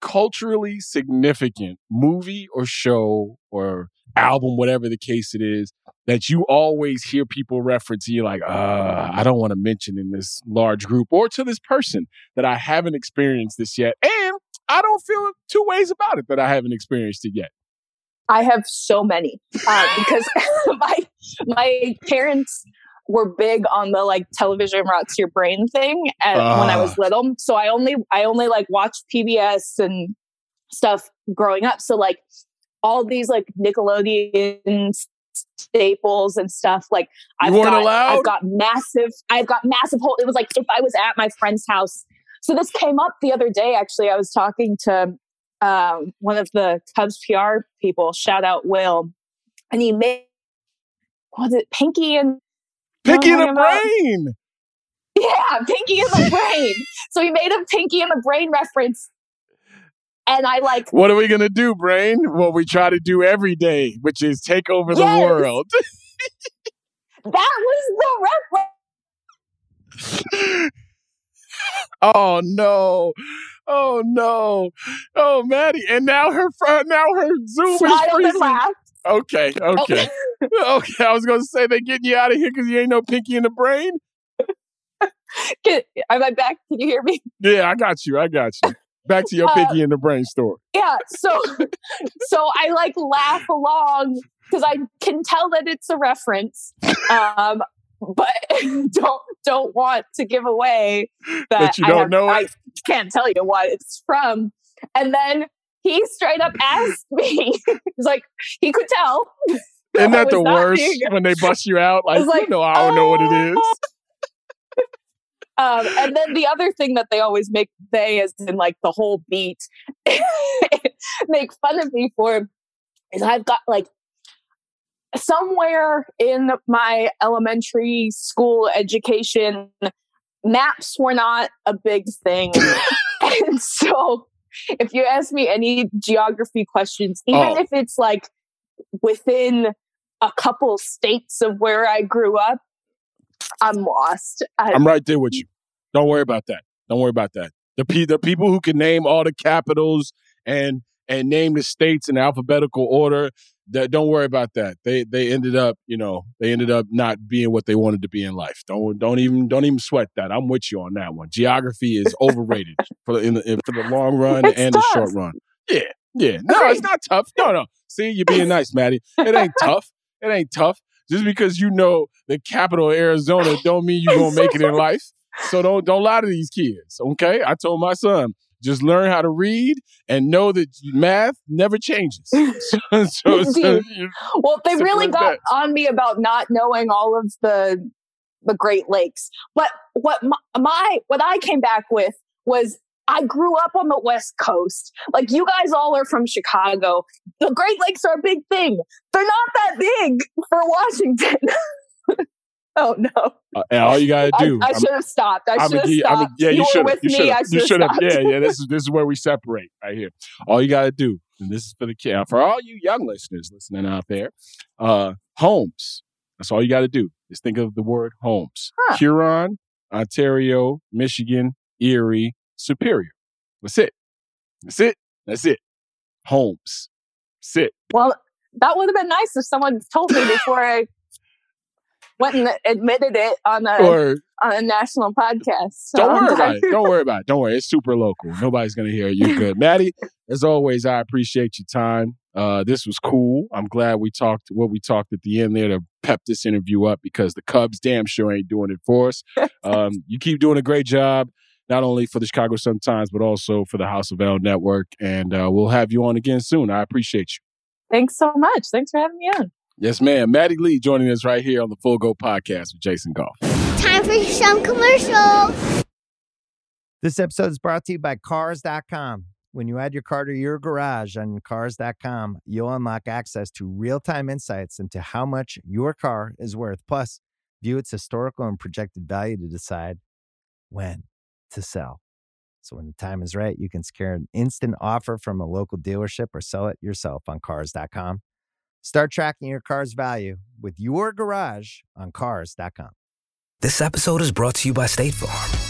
culturally significant movie or show or album, whatever the case it is, that you always hear people reference, and you're like, uh, I don't want to mention in this large group or to this person that I haven't experienced this yet. And I don't feel two ways about it that I haven't experienced it yet. I have so many uh, because my my parents were big on the like television rots your brain thing at, when I was Ah. little. So I only I only like watched PBS and stuff growing up. So like all these like Nickelodeon staples and stuff like I've weren't got allowed? I've got massive I've got massive whole it was like if I was at my friend's house. So this came up the other day actually. I was talking to um, one of the Cubs PR people, shout out Will, and he made was it Pinky and Pinky in the brain. yeah, Pinky in the brain. so he made a Pinky in the brain reference, and I like What are we gonna do, brain? What we try to do every day, which is take over the world. that was the reference. Oh no! Oh no! Oh Maddie, and now her fr- uh, now her Zoom is and freezing. laughed. Okay, okay, okay. I was gonna say they getting you out of here because you ain't no pinky in the brain. Can, am I back? Can you hear me? Yeah, I got you. I got you. Back to your Uh, pinky in the brain story. Yeah. So so I like laugh along because I can tell that it's a reference. Um but don't don't want to give away that, That you I don't have- know it? I can't tell you what it's from. And then he straight up asked me, he's like, he could tell. Isn't that the worst when they bust you out? Like, like, you know, I don't know what it is. Um, and then the other thing that they always make they as in like the whole beat make fun of me for is I've got like somewhere in my elementary school education maps were not a big thing and so if you ask me any geography questions even Oh. if it's like within a couple states of where I grew up I'm lost. I, I'm right there with you. Don't worry about that. Don't worry about that. The pe- the people who can name all the capitals and and name the states in alphabetical order, that, don't worry about that. They they ended up, you know, they ended up not being what they wanted to be in life. Don't don't even don't even sweat that. I'm with you on that one. Geography is overrated for the in the, in, for the long run It's and tough. the short run. Yeah, yeah. No, it's not tough. No, no. See, you're being nice, Maddie. It ain't tough. It ain't tough. Just because you know the capital of Arizona don't mean you're gonna make it in life. So don't don't lie to these kids. Okay. I told my son, just learn how to read and know that math never changes. so, so, so Well, they really got that. on me about not knowing all of the the Great Lakes. But what my, my what I came back with was I grew up on the West Coast. Like you guys all are from Chicago. The Great Lakes are a big thing. They're not that big for Washington. oh no. uh, and all you gotta do. I I'm- should have stopped. I should have give you- I'ma- stopped. yeah, you should You should have. You should have. Yeah, yeah. This is this is where we separate right here. All you got to do, and this is for the kid, for all you young listeners listening out there, uh, homes. That's all you got to do. Is think of the word homes. Huh. Huron, Ontario, Michigan, Erie, Superior. That's it. That's it. That's it. Homes. That's it. Well, that would have been nice if someone told me before I went and admitted it on a Or on a national podcast. So Don't worry about it. Don't worry about it. Don't worry. It's super local. Nobody's gonna hear you good. Maddie, as always, I appreciate your time. Uh, this was cool. I'm glad we talked what we talked at the end there to pep this interview up because the Cubs damn sure ain't doing it for us. Um, you keep doing a great job, not only for the Chicago Sun Times, but also for the House of L Network. And uh, we'll have you on again soon. I appreciate you. Thanks so much. Thanks for having me on. Yes, ma'am. Maddie Lee joining us right here on the Full Go podcast with Jason Goff. Time for some commercials. This episode is brought to you by Cars.com. When you add your car to your garage on Cars.com, you'll unlock access to real time insights into how much your car is worth. Plus, view its historical and projected value to decide when to sell. So, when the time is right, you can secure an instant offer from a local dealership or sell it yourself on Cars.com. Start tracking your car's value with your garage on Cars.com. This episode is brought to you by State Farm.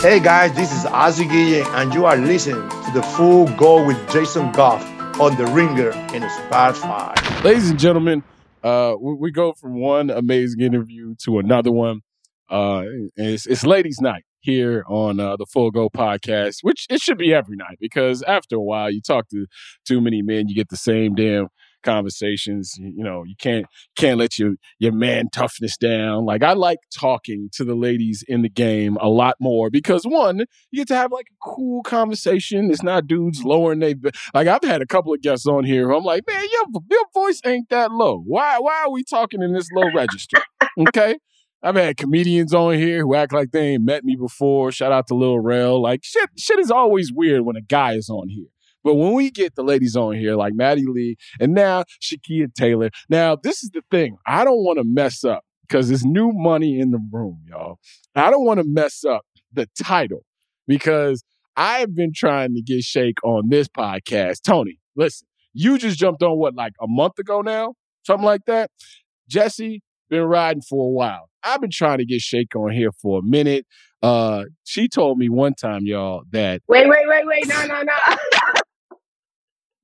Hey guys, this is Guillen, and you are listening to the Full Go with Jason Goff on the Ringer in Spotify. Ladies and gentlemen, uh, we, we go from one amazing interview to another one. Uh, it's, it's ladies' night here on uh, the Full Go podcast, which it should be every night because after a while, you talk to too many men, you get the same damn conversations. You, know, you can't can't let your your man toughness down. Like I like talking to the ladies in the game a lot more because one, you get to have like a cool conversation. It's not dudes lowering they like I've had a couple of guests on here. I'm like, man, your your voice ain't that low. Why why are we talking in this low register? Okay. I've had comedians on here who act like they ain't met me before. Shout out to Lil Rel. Like shit, shit is always weird when a guy is on here. But when we get the ladies on here, like Maddie Lee and now Shakeia Taylor, now this is the thing. I don't want to mess up because there's new money in the room, y'all. I don't want to mess up the title because I've been trying to get Shake on this podcast. Tony, listen, you just jumped on what, like a month ago now? Something like that? Jesse, been riding for a while. I've been trying to get Shake on here for a minute. Uh, she told me one time, y'all, that Wait, wait, wait, wait. No, no, no.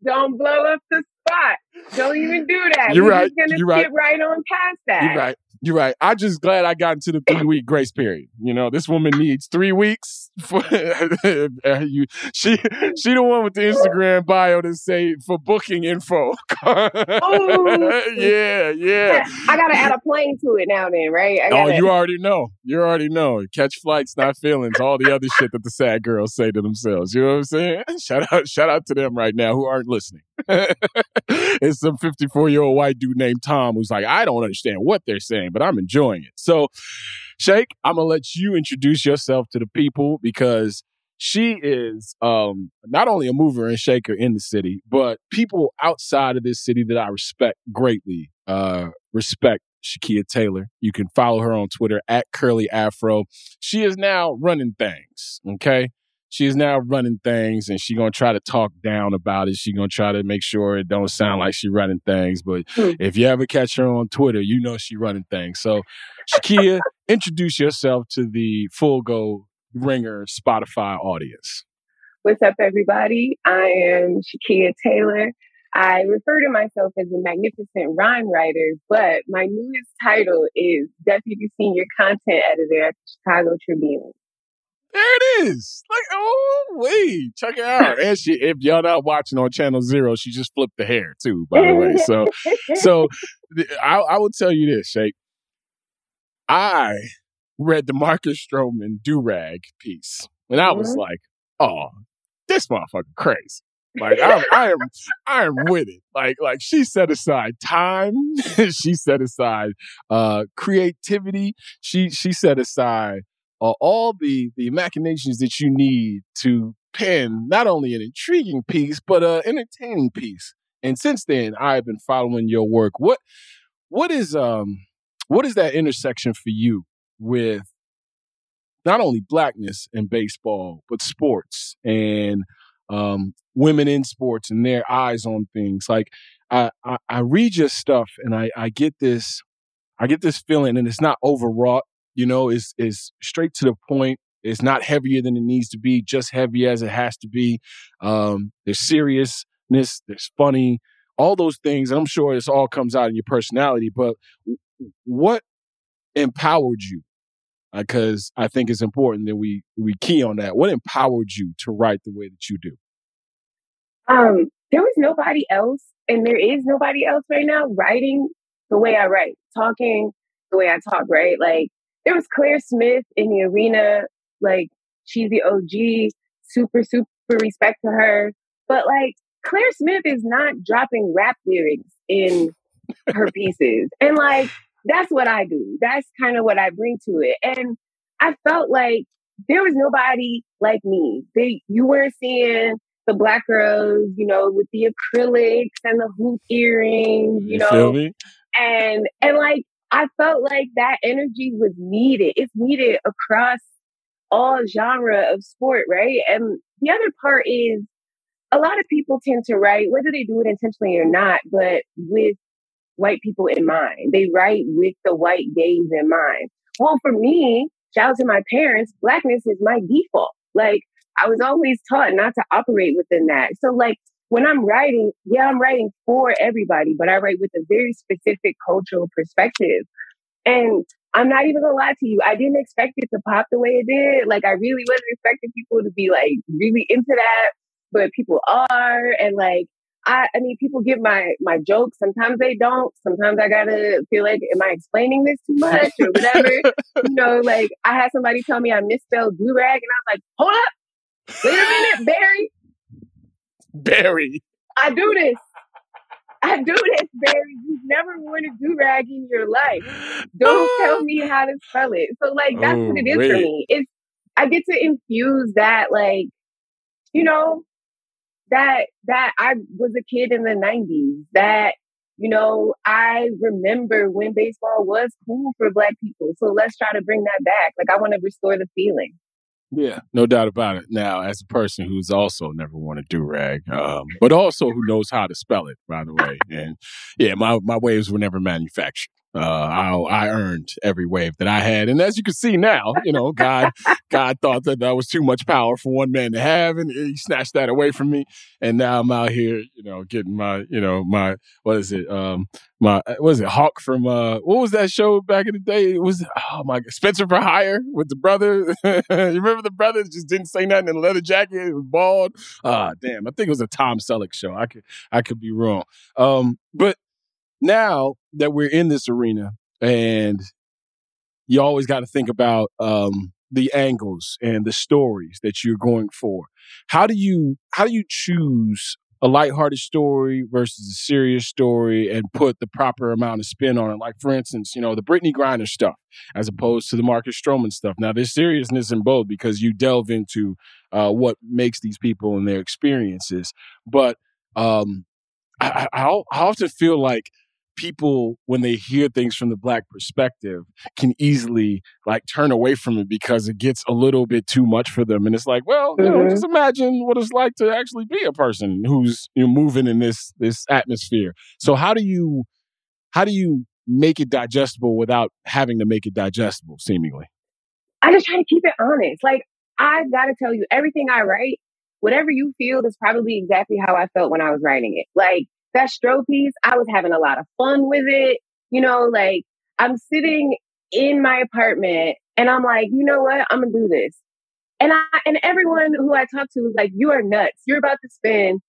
Don't blow up the spot. Don't even do that. You're We're right. just gonna You're right. right on past that. You're right. You're right. I just glad I got into the three week grace period. You know, this woman needs three weeks for you. She she the one with the Instagram bio that say for booking info. Oh. yeah, yeah. I gotta add a plane to it now. Then, right? Oh, you already know. You already know. Catch flights, not feelings. All the other shit that the sad girls say to themselves. You know what I'm saying? Shout out, shout out to them right now who aren't listening. it's some 54 year old white dude named Tom who's like, I don't understand what they're saying, but I'm enjoying it. So, Shake, I'm gonna let you introduce yourself to the people because she is um, not only a mover and shaker in the city, but people outside of this city that I respect greatly uh, respect Shakeia Taylor. You can follow her on Twitter at Curly Afro. She is now running things. Okay. She is now running things and she's gonna try to talk down about it. She's gonna try to make sure it don't sound like she running things. But hmm. if you ever catch her on Twitter, you know she running things. So Shakeia, introduce yourself to the full go ringer Spotify audience. What's up, everybody? I am Shakeia Taylor. I refer to myself as a magnificent rhyme writer, but my newest title is Deputy Senior Content Editor at the Chicago Tribune. There it is. Like, oh wait, check it out. And she, if y'all not watching on Channel Zero, she just flipped the hair too. By the way, so so I, I will tell you this, Shake. I read the Marcus Stroman do rag piece, and I was Mhm. like, oh, this motherfucker crazy. Like I, I am, I am with it. Like, like she set aside time. she set aside uh, creativity. She she set aside uh, all the the machinations that you need to pen not only an intriguing piece but an entertaining piece. And since then, I've been following your work. What what is um what is that intersection for you with not only blackness in baseball but sports and um, women in sports and their eyes on things? Like I, I I read your stuff and I I get this I get this feeling and it's not overwrought you know, is is straight to the point. It's not heavier than it needs to be, just heavy as it has to be. Um, there's seriousness, there's funny, all those things. I'm sure this all comes out in your personality. But what empowered you? Because I think it's important that we we key on that. What empowered you to write the way that you do? Um, there was nobody else, and there is nobody else right now writing the way I write, talking the way I talk, right? Like, there was Claire Smith in the arena, like, she's the OG, super, super respect to her. But, like, Claire Smith is not dropping rap lyrics in her pieces. And, like, that's what I do. That's kind of what I bring to it. And I felt like there was nobody like me. They, you weren't seeing the black girls, you know, with the acrylics and the hoop earrings, you, You know, and and like I felt like that energy was needed. It's needed across all genre of sport, right? And the other part is a lot of people tend to write, whether they do it intentionally or not, but with white people in mind. They write with the white gaze in mind. Well, for me, shout out to my parents, blackness is my default. Like I was always taught not to operate within that. So like when I'm writing, yeah, I'm writing for everybody, but I write with a very specific cultural perspective. And I'm not even gonna lie to you, I didn't expect it to pop the way it did. Like I really wasn't expecting people to be like really into that, but people are. And like I, I mean, people get my my jokes. Sometimes they don't. Sometimes I gotta feel like, am I explaining this too much or whatever? you know, like I had somebody tell me I misspelled do rag, and I was like, hold up, wait a minute, Barry, Barry. I do this. I do this, Barry. You've never worn a do rag in your life. Don't tell me how to spell it. So, like, that's what it is for Oh, me. It's I get to infuse that, like, you know, that that I was a kid in the '90s. That you know, I remember when baseball was cool for Black people. So let's try to bring that back. Like, I want to restore the feeling. Yeah, no doubt about it. Now, as a person who's also never worn a do rag, um, but also who knows how to spell it, by the way, and yeah, my my waves were never manufactured. Uh, I I earned every wave that I had, and as you can see now, you know, God God thought that that was too much power for one man to have, and He snatched that away from me. And now I'm out here, you know, getting my, you know, my what is it? Um, my what is it? Hawk from uh, what was that show back in the day? It was oh my God, Spencer for Hire with the brother. you remember the brother just didn't say nothing in a leather jacket? It was bald. Ah, damn. I think it was a Tom Selleck show. I could I could be wrong. Um, but now that we're in this arena and you always got to think about um, the angles and the stories that you're going for. How do you how do you choose a lighthearted story versus a serious story and put the proper amount of spin on it? Like for instance, you know, the Brittney Griner stuff as opposed to the Marcus Stroman stuff. Now there's seriousness in both because you delve into uh, what makes these people and their experiences. But um, I, I, I often feel like people when they hear things from the black perspective can easily like turn away from it because it gets a little bit too much for them and it's like well you know Mhm. just imagine what it's like to actually be a person who's you know moving in this this atmosphere so how do you how do you make it digestible without having to make it digestible seemingly I just try to keep it honest. Like i've gotta tell you, everything I write, whatever you feel is probably exactly how I felt when I was writing it. Like that Stro piece, I was having a lot of fun with it. You know, like I'm sitting in my apartment and I'm like, you know what? I'm gonna do this. And I and everyone who I talked to was like, you are nuts. You're about to spend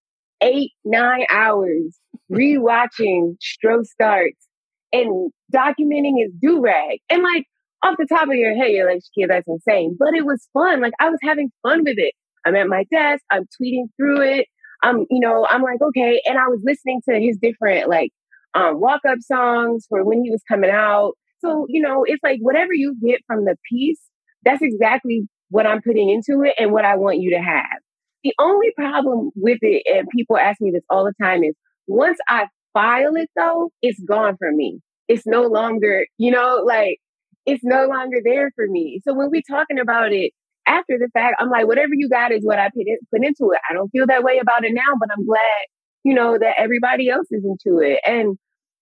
eight, nine hours rewatching Stro starts and documenting his do rag. And like off the top of your head, you're like, yeah, that's insane. But it was fun. Like I was having fun with it. I'm at my desk, I'm tweeting through it. I'm, you know, I'm like, okay. And I was listening to his different like um walk up songs for when he was coming out. So, you know, it's like whatever you get from the piece, that's exactly what I'm putting into it and what I want you to have. The only problem with it, and people ask me this all the time, is once I file it though, it's gone from me. It's no longer, you know, like it's no longer there for me. So when we're talking about it after the fact, I'm like, whatever you got is what I put, in, put into it. I don't feel that way about it now, but I'm glad, you know, that everybody else is into it. And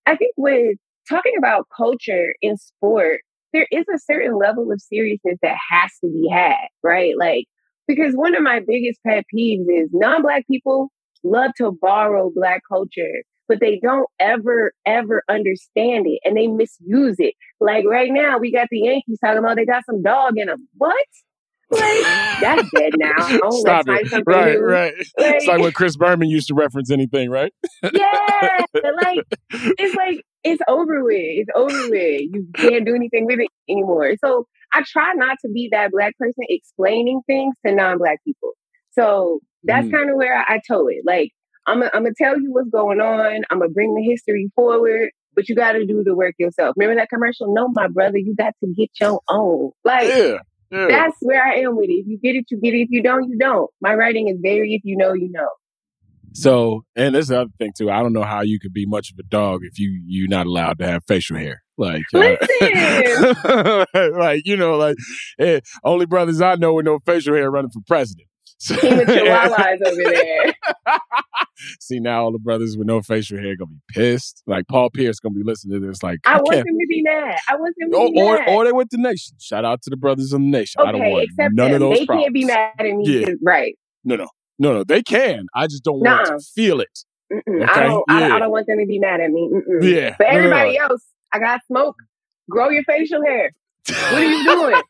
I think with talking about culture in sport, there is a certain level of seriousness that has to be had, right? Like, because one of my biggest pet peeves is non black people love to borrow black culture, but they don't ever, ever understand it and they misuse it. Like right now, we got the Yankees talking about they got some dog in them. What? Like, that's dead now. Oh, Stop let's it. something Right, new. right. it's like when Chris Berman used to reference anything, right? yeah, like it's like it's over with. It's over with. You can't do anything with it anymore. So I try not to be that black person explaining things to non-black people. So that's Mm. kind of where I, I toe it. Like I'm I'm gonna tell you what's going on. I'm gonna bring the history forward, but you got to do the work yourself. Remember that commercial? No, my brother, you got to get your own. Like Yeah, that's where I am with it. If you get it, you get it. If you don't, you don't. My writing is very if you know, you know. So, and there's the other thing too. I don't know how you could be much of a dog if you you're not allowed to have facial hair. Like, uh, like you know, like eh, only brothers I know with no facial hair running for president. So, Team of chihuahuas over there. See now, all the brothers with no facial hair gonna be pissed. Like Paul Pierce gonna be listening to this. Like, I I want them to be mad. I want them to oh, Or, be or, mad. or they with the nation. Shout out to the brothers in the nation. I don't okay, want except none them. of those they problems. can't be mad at me. Yeah. Right. No, no, no, no. They can. I just don't want Nuh-uh. to feel it. Okay? I don't. I, don't Yeah. I don't want them to be mad at me. Mm-mm. Yeah. But No, no, no. everybody else, I got smoke. Grow your facial hair. What are you doing?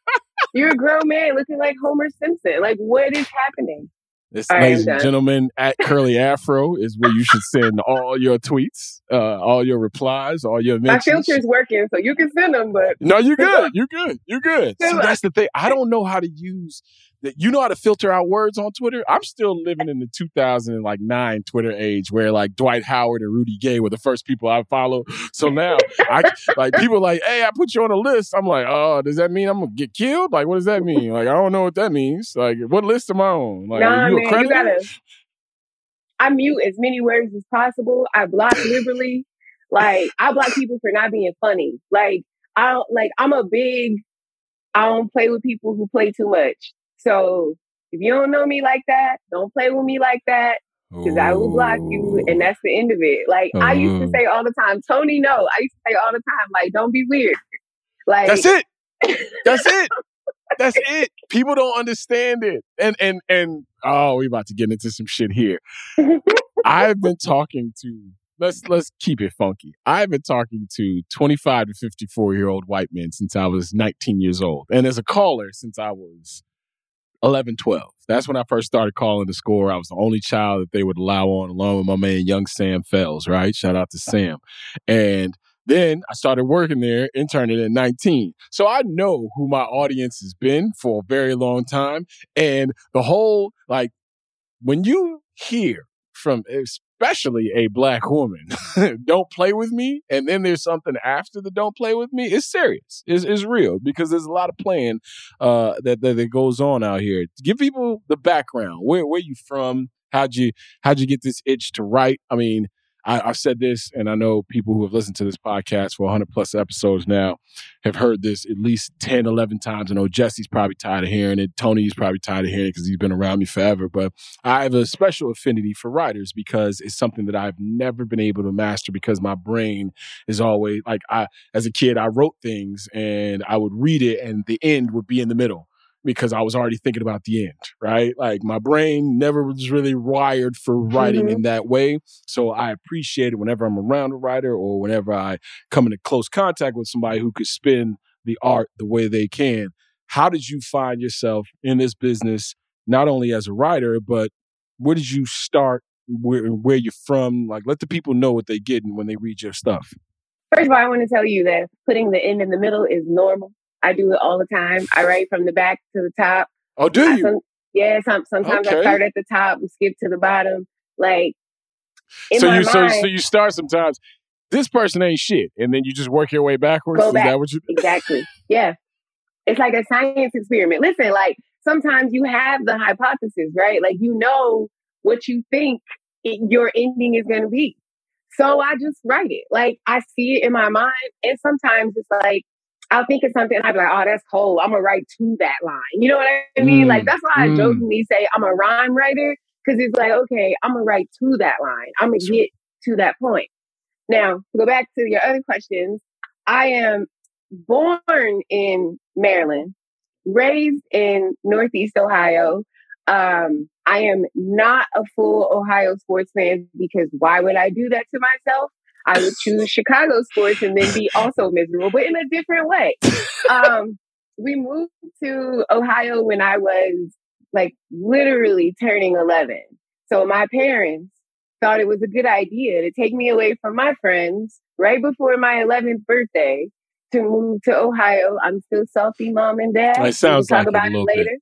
You're a grown man looking like Homer Simpson. Like, what is happening? This, All ladies and gentlemen, at Curly Afro is where you should send all your tweets, uh, all your replies, all your mentions. My filter's working, so you can send them. But No, you're good. You're good. You're good. That's the thing. I don't know how to use that. You know how to filter out words on Twitter. I'm still living in the 2009 Twitter age where like Dwight Howard and Rudy Gay were the first people I follow. So now I like people like, hey, I put you on a list. I'm like, oh, does that mean I'm gonna get killed? Like, what does that mean? Like, I don't know what that means. Like, what list am I on? Like, nah, you man, you gotta. I mute as many words as possible. I block liberally. Like I block people for not being funny. Like I don't like. I'm a big. I don't play with people who play too much. So if you don't know me like that, don't play with me like that. Because I will block you, and that's the end of it. Like I used to mm-hmm. say all the time, Tony, no. I used to say all the time, like, don't be weird. Like That's it. That's it. That's it. People don't understand it. And and and oh, we about to get into some shit here. I've been talking to let's let's keep it funky. I've been talking to 25 to 54 year old white men since I was 19 years old. And as a caller since I was 11, 12. That's when I first started calling the score. I was the only child that they would allow on, along with my man, young Sam Fells, right? Shout out to Sam. And then I started working there, interning at 19. So I know who my audience has been for a very long time. And the whole, like, when you hear from especially a black woman, don't play with me, and then there's something after the don't play with me, it's serious. It's, it's real because there's a lot of playing uh, that, that that goes on out here. Give people the background. Where where you from? How'd you how'd you get this itch to write? I mean, I, I've said this, and I know people who have listened to this podcast for 100 plus episodes now have heard this at least 10, 11 times. I know Jesse's probably tired of hearing it. Tony's probably tired of hearing it because he's been around me forever. But I have a special affinity for writers because it's something that I've never been able to master because my brain is always like I as a kid I wrote things and I would read it and the end would be in the middle because I was already thinking about the end, right? Like my brain never was really wired for writing Mm-hmm. in that way. So I appreciate it whenever I'm around a writer or whenever I come into close contact with somebody who could spin the art the way they can. How did you find yourself in this business, not only as a writer, but where did you start? Where, where you're from? Like, let the people know what they get when they read your stuff. First of all, I want to tell you that putting the end in the middle is normal. I do it all the time. I write from the back to the top. Oh, do I you? some- yeah, some, sometimes Okay. I start at the top and skip to the bottom. Like in so my you so mind, so you start sometimes. This person ain't shit, and then you just work your way backwards. go Is back. that what you? exactly. Yeah, it's like a science experiment. Listen, like sometimes you have the hypothesis, right? Like you know what you think it, your ending is going to be. So I just write it. Like I see it in my mind, and sometimes it's like I'll think of something, and I'll be like, "Oh, that's cold. I'm gonna write to that line." You know what I mean? Mm, Like that's why I mm. jokingly say I'm a rhyme writer because it's like, okay, I'm gonna write to that line. I'm gonna get to that point. Now, to go back to your other questions, I am born in Maryland, raised in Northeast Ohio. Um, I am not a full Ohio sports fan because why would I do that to myself? I would choose Chicago sports and then be also miserable, but in a different way. Um, we moved to Ohio when I was like literally turning 11. So my parents thought it was a good idea to take me away from my friends right before my 11th birthday to move to Ohio. I'm still salty, mom and dad. It sounds talk like about it later.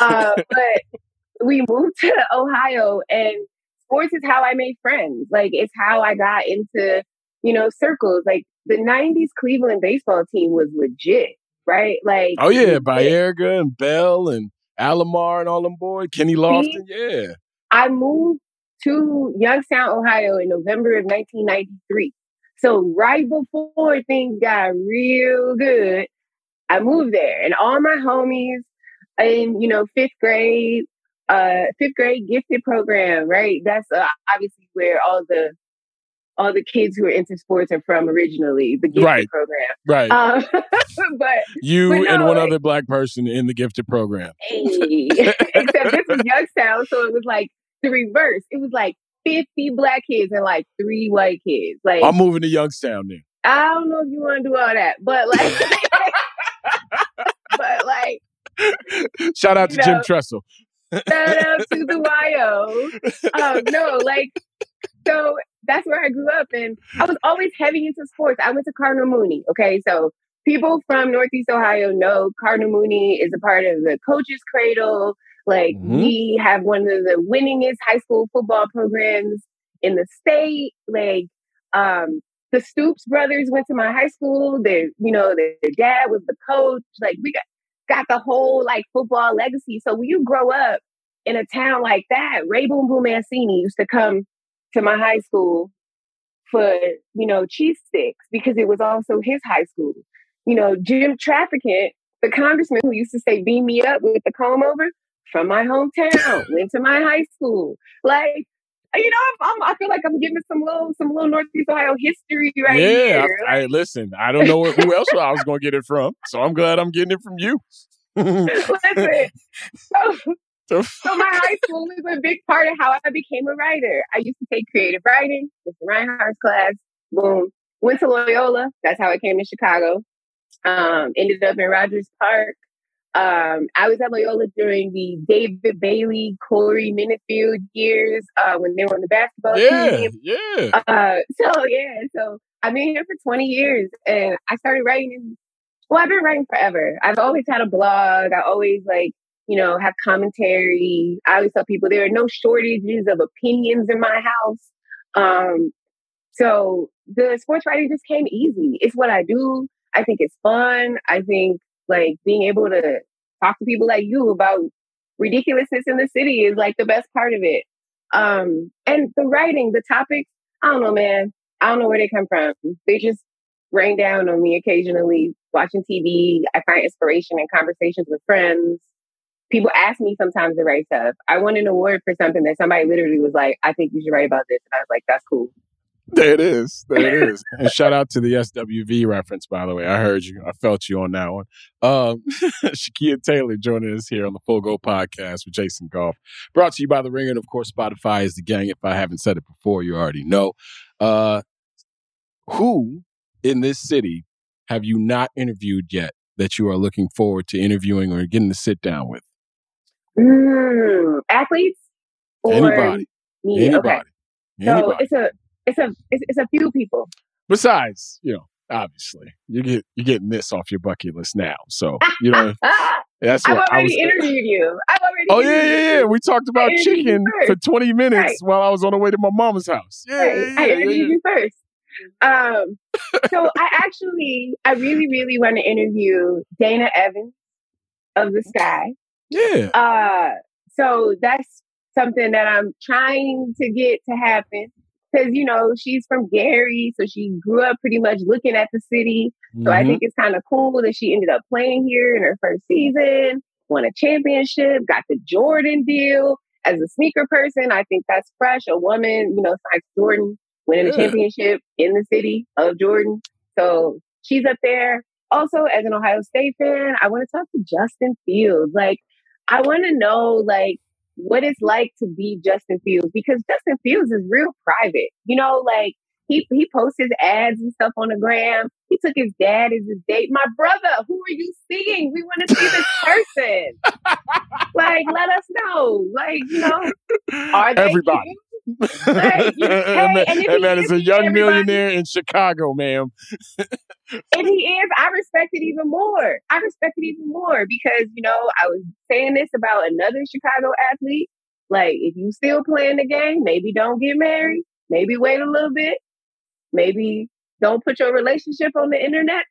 uh, but we moved to Ohio, and sports is how I made friends. Like it's how I got into you know circles. Like the '90s Cleveland baseball team was legit, right? Like Oh yeah. Baerga and Bell and Alomar and all them boys. Kenny Lofton. Yeah. I moved to Youngstown, Ohio in November of 1993. So right before things got real good, I moved there and all my homies in, you know, fifth grade, uh, fifth grade gifted program, right? That's uh, obviously where all the, all the kids who are into sports are from originally, the gifted Right. program. Right. Um, but You but and one like- other black person in the gifted program. Hey. Except this was Youngstown, so it was like the reverse. It was like 50 black kids and like three white kids. Like I'm moving to Youngstown then. I don't know if you want to do all that, but like but like Shout out to You Jim know, Tressel. Shout out to the YO. Um, no, like so that's where I grew up and I was always heavy into sports. I went to Cardinal Mooney. Okay, so people from Northeast Ohio know Cardinal Mooney is a part of the coaches cradle. Like Mhm. we have one of the winningest high school football programs in the state. Like um the Stoops brothers went to my high school. Their, you know, their, their dad was the coach. Like we got got the whole like football legacy. So when you grow up in a town like that, Ray Boom Boom Mancini used to come to my high school for, you know, cheese sticks because it was also his high school. You know, Jim Traficant, the congressman who used to say, beam me up with the comb over from my hometown, went to my high school. Like, you know, I'm, I'm, I feel like I'm giving some little, some little Northeast Ohio history right yeah. here. I, I listen. I don't know who else I was going to get it from, so I'm glad I'm getting it from you. Listen, so, So- so my high school was a big part of how I became a writer. I used to take creative writing, Mr. Reinhardt's class. Boom. Went to Loyola. That's how I came to Chicago. Um, ended up in Rogers Park. Um, I was at Loyola during the David Bailey, Corey Minifield years uh, when they were on the basketball yeah, team. yeah. Uh, so yeah, so I've been here for 20 years and I started writing. in- Well, I've been writing forever. I've always had a blog. I always like, you know, have commentary. I always tell people there are no shortages of opinions in my house. Um, so the sports writing just came easy. It's what I do. I think it's fun. I think like being able to talk to people like you about ridiculousness in the city is like the best part of it. Um, and the writing, the topics, I don't know, man. I don't know where they come from. They just rain down on me occasionally watching TV. I find inspiration in conversations with friends. People ask me sometimes to write stuff. I won an award for something that somebody literally was like, I think you should write about this. And I was like, that's cool. There it is. There it is. and shout out to the SWV reference, by the way. I heard you. I felt you on that one. Um, Shakeia Taylor joining us here on the Full Go podcast with Jason Goff. Brought to you by The Ringer. And of course, Spotify is the gang. If I haven't said it before, you already know. Uh, who in this city have you not interviewed yet that you are looking forward to interviewing or getting to sit down with? Mm, athletes? Or Anybody. media? Anybody. Okay. So it's a it's a it's, it's a few people. Besides, you know, obviously, you get you're getting this off your bucket list now. So you know, that's I've what I was. already interviewed you. I've already Oh yeah, yeah, yeah. We talked about I you chicken for 20 minutes Right. while I was on the way to my mama's house. Yeah, Right. yeah, I yeah, yeah, interviewed yeah. you first. Um, so I actually, I really, really want to interview Dana Evans of the Sky. Yeah. Uh, so that's something that I'm trying to get to happen because you know she's from Gary, so she grew up pretty much looking at the city. So I think mm-hmm. it's kind of cool that she ended up playing here in her first season, won a championship, got the Jordan deal. As a sneaker person, I think that's fresh. A woman, you know, like Jordan, winning a championship in the city of Jordan. So she's up there. Also, as an Ohio State fan, I want to talk to Justin Fields. Like, I want to know, like, what it's like to be Justin Fields because Justin Fields is real private. You know, like he he posts his ads and stuff on the gram. He took his dad as his date. My brother, who are you seeing? We want to see this person. like, let us know. Like, you know, are they Everybody. cute? You- and that, and and that is a young millionaire in Chicago, ma'am. If he is, I respect it even more. I respect it even more because, you know, I was saying this about another Chicago athlete. Like, if you still playing the game, maybe don't get married. Maybe wait a little bit. Maybe don't put your relationship on the internet.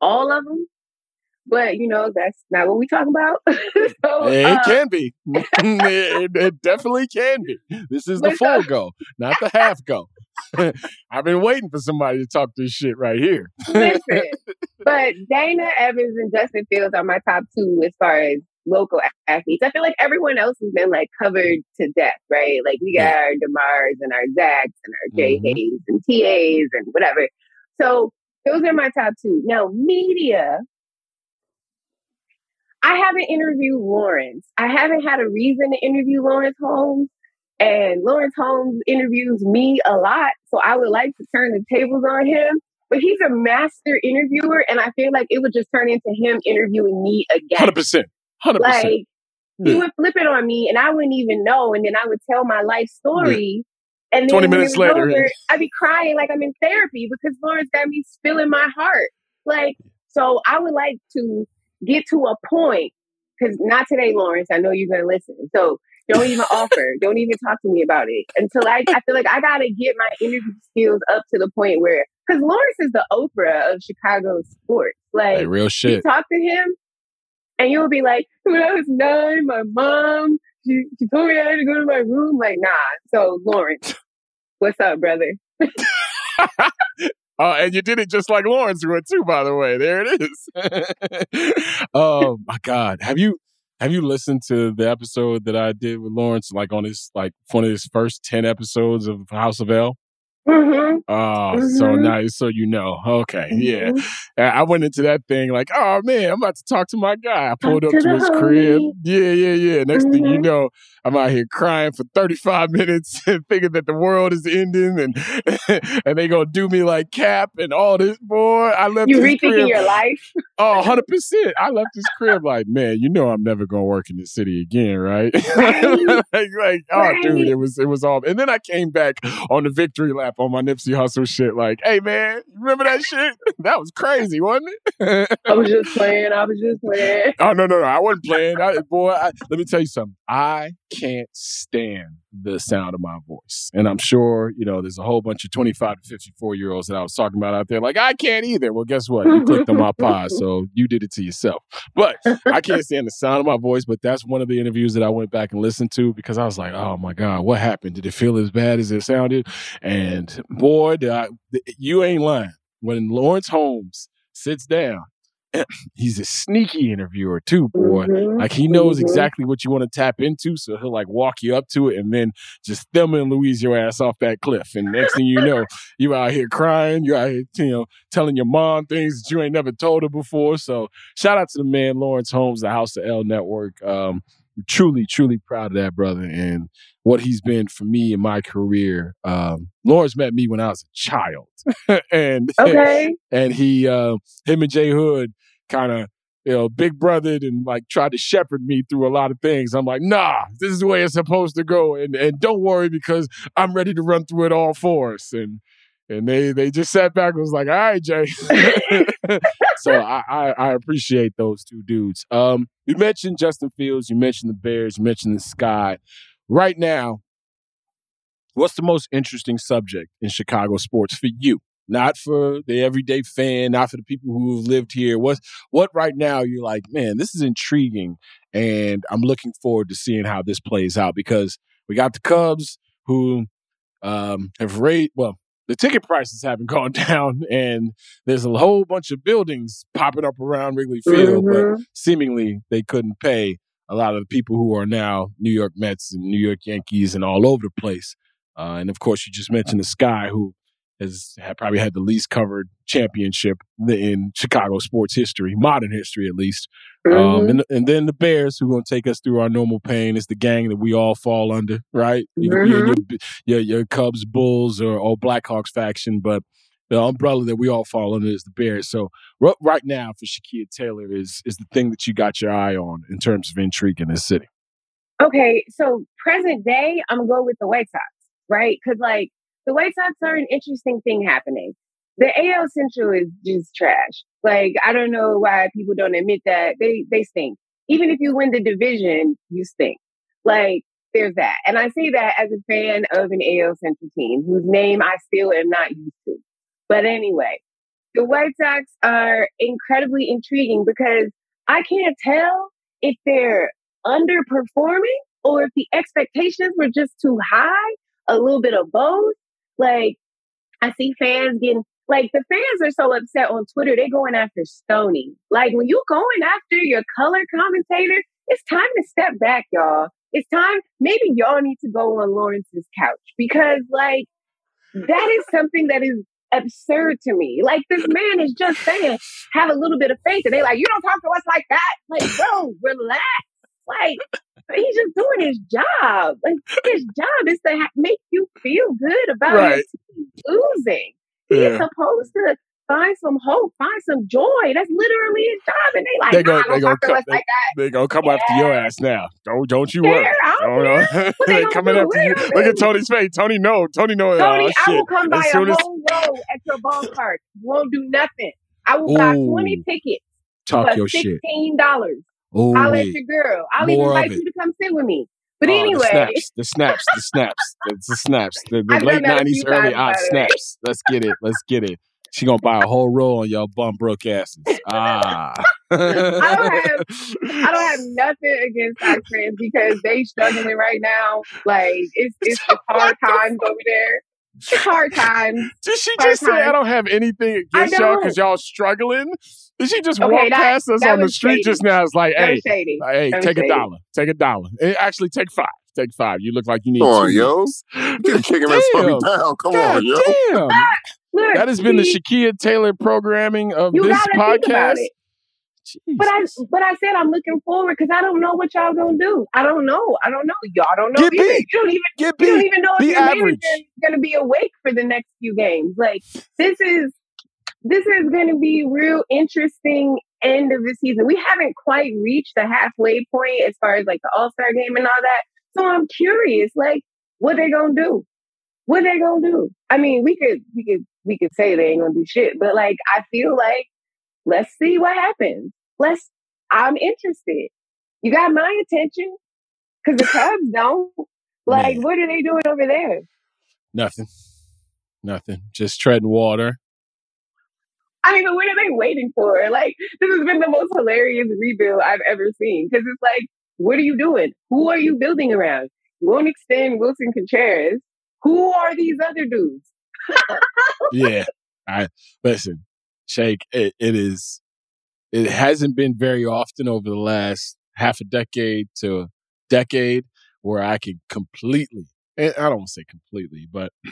All of them. But, you know, that's not what we talk about. so, it uh, can be. it, it definitely can be. This is the full so- go, not the half go. I've been waiting for somebody to talk this shit right here. Listen, but Dana Evans and Justin Fields are my top two as far as local athletes. I feel like everyone else has been like covered to death, right? Like we got our Demars and our Zacks and our J Mhm. Hayes and TAs and whatever. So those are my top two. Now, media. I haven't interviewed Lawrence. I haven't had a reason to interview Lawrence Holmes. And Lawrence Holmes interviews me a lot. So I would like to turn the tables on him. But he's a master interviewer. And I feel like it would just turn into him interviewing me again. 100%. 100%. Like, he Yeah. would flip it on me and I wouldn't even know. And then I would tell my life hmm. story. And then 20 minutes later. over, I'd be crying like I'm in therapy because Lawrence got me spilling my heart. Like, so I would like to get to a point, because not today, Lawrence. I know you're going to listen. So don't even offer. Don't even talk to me about it until I, I feel like I got to get my interview skills up to the point where, because Lawrence is the Oprah of Chicago sports. Like, real you shit. talk to him, and you'll be like, when I was nine, my mom, she, she told me I had to go to my room. Like, nah. So, Lawrence, what's up, brother? Oh, and you did it just like Lawrence would too, by the way. There it is. oh my God. Have you have you listened to the episode that I did with Lawrence, like on his like one of his first ten episodes of House of L? Mm-hmm. Oh, so Mhm. nice. So you know. Okay. Yeah. Mhm. I went into that thing like, oh man, I'm about to talk to my guy. I pulled up to to his crib. Yeah, yeah, yeah. Next thing you Mhm. know, I'm out here crying for 35 minutes and thinking that the world is ending and and they gonna do me like Cap and all this. Boy, I left You rethinking crib. your life? Oh, 100 percent. I left his crib like, man, you know I'm never gonna work in this city again, right? like, like, oh, dude, it was it was all. And then I came back on the victory lap on my Nipsey Hussle shit. Like, hey man, remember that shit? That was crazy, wasn't it? I was just playing. I was just playing. Oh no, no, no! I wasn't playing. I, boy, I, let me tell you something. I can't stand the sound of my voice. And I'm sure, you know, there's a whole bunch of 25 to 54 year olds that I was talking about out there, like, I can't either. Well, guess what? You clicked on my pod, so you did it to yourself. But I can't stand the sound of my voice. But that's one of the interviews that I went back and listened to because I was like, oh my God, what happened? Did it feel as bad as it sounded? And boy, did I, you ain't lying. When Lawrence Holmes sits down he's a sneaky interviewer too, boy. Mm-hmm. Like he knows Mhm. exactly what you want to tap into, so he'll like walk you up to it and then just Thelma and Louise your ass off that cliff. And next thing you know, you out here crying, you out here, you know, telling your mom things that you ain't never told her before. So shout out to the man Lawrence Holmes, the House of L Network. Um, truly, truly proud of that brother and what he's been for me in my career. Um, Lawrence met me when I was a child, and Okay. and he, uh, him and Jay Hood, kind of. You know, big brothered and like tried to shepherd me through a lot of things. I'm like, nah, this is the way it's supposed to go. And and don't worry because I'm ready to run through it all for us. And and they they just sat back and was like, all right, Jay. so I, I I appreciate those two dudes. Um, you mentioned Justin Fields, you mentioned the Bears, you mentioned the Sky. Right now, what's the most interesting subject in Chicago sports for you? Not for the everyday fan, not for the people who have lived here. What what right now you're like, man, this is intriguing, and I'm looking forward to seeing how this plays out because we got the Cubs who um, have raised well. The ticket prices haven't gone down, and there's a whole bunch of buildings popping up around Wrigley Field, Mhm. but seemingly they couldn't pay a lot of the people who are now New York Mets and New York Yankees and all over the place. Uh, and of course, you just mentioned the Sky, who has had, probably had the least covered championship in Chicago sports history, modern history at least. Um, Mhm. and, and then the Bears, who are going to take us through our normal pain, is the gang that we all fall under, right? Mhm. your, your, your Cubs, Bulls, or, or Blackhawks faction, but the umbrella that we all fall under is the Bears. So ri- right now for Shakeia Taylor is is the thing that you got your eye on in terms of intrigue in this city. Okay, so present day, I'm gonna go with the White Sox, right? Because like the White Sox are an interesting thing happening. The AL Central is just trash. Like I don't know why people don't admit that they they stink. Even if you win the division, you stink. Like there's that, and I say that as a fan of an AL Central team whose name I still am not used to. But anyway, the White Sox are incredibly intriguing because I can't tell if they're underperforming or if the expectations were just too high, a little bit of both. Like, I see fans getting, like, the fans are so upset on Twitter, they're going after Stony. Like, when you're going after your color commentator, it's time to step back, y'all. It's time, maybe y'all need to go on Lawrence's couch because, like, that is something that is absurd to me. Like this man is just saying, have a little bit of faith, and they like, you don't talk to us like that. Like, bro, relax. Like he's just doing his job. Like his job is to ha- make you feel good about Right. losing. He's Yeah. supposed to find some hope, find some joy. That's literally his job. And they like, They nah, go, don't they go, talk to come, they, like that. they gonna come after your ass now. Don't, don't you worry. Don't they gonna coming do? after you. Look at? Tony's face. Tony, no, Tony, no. Tony, oh, I will come by As a as whole row at your ballpark. Won't do nothing. I will buy 20 tickets talk your shit. $16. Oh, I'll let your girl. I'll More even invite you to come sit with me. But Oh, anyway, the snaps, the snaps, the snaps, the, the snaps, the, the late done that a nineties, early odd by the way. snaps. Let's get it. Let's get it. She gonna buy a whole roll on y'all bum broke asses. Ah, I don't have I don't have nothing against Sox fans because they struggling right now. Like it's it's, it's hard times over there. It's hard times. Did she Hard just say I don't have anything against y'all because y'all struggling? Did she just Okay, walk that- past us on the street shady. just now? It's like, hey, shady. hey, That was take a dollar, take a dollar. Eh, Actually, take five, take five. You look like you need Come on, two yo. weeks. Get kicking that puppy Damn. down. Come God on, yo. damn. Look, That has been the see, Shakeia Taylor programming of you this gotta think about podcast. But I but I said I'm looking forward because I don't know what y'all gonna do. I don't know. I don't know. Y'all don't know Get either. beat. You don't even Get you don't even know if Be your average. gonna be awake for the next few games. Like this is this is gonna be real interesting end of the season. We haven't quite reached the halfway point as far as like the All Star game and all that. So I'm curious, like, what they gonna do? What they gonna do? I mean, we could we could we could say they ain't gonna do shit, but like I feel like let's see what happens. Let's I'm interested. You got my attention. because the Cubs don't. Like, what are they doing over there? Nothing. Nothing. Just treading water. I mean, what are they waiting for? Like, this has been the most hilarious rebuild I've ever seen. Because it's like, what are you doing? Who are you building around? You won't extend Wilson Contreras. Who are these other dudes? yeah. I listen, Shake, it, it is it hasn't been very often over the last half a decade to a decade where I can completely I don't want to say completely, but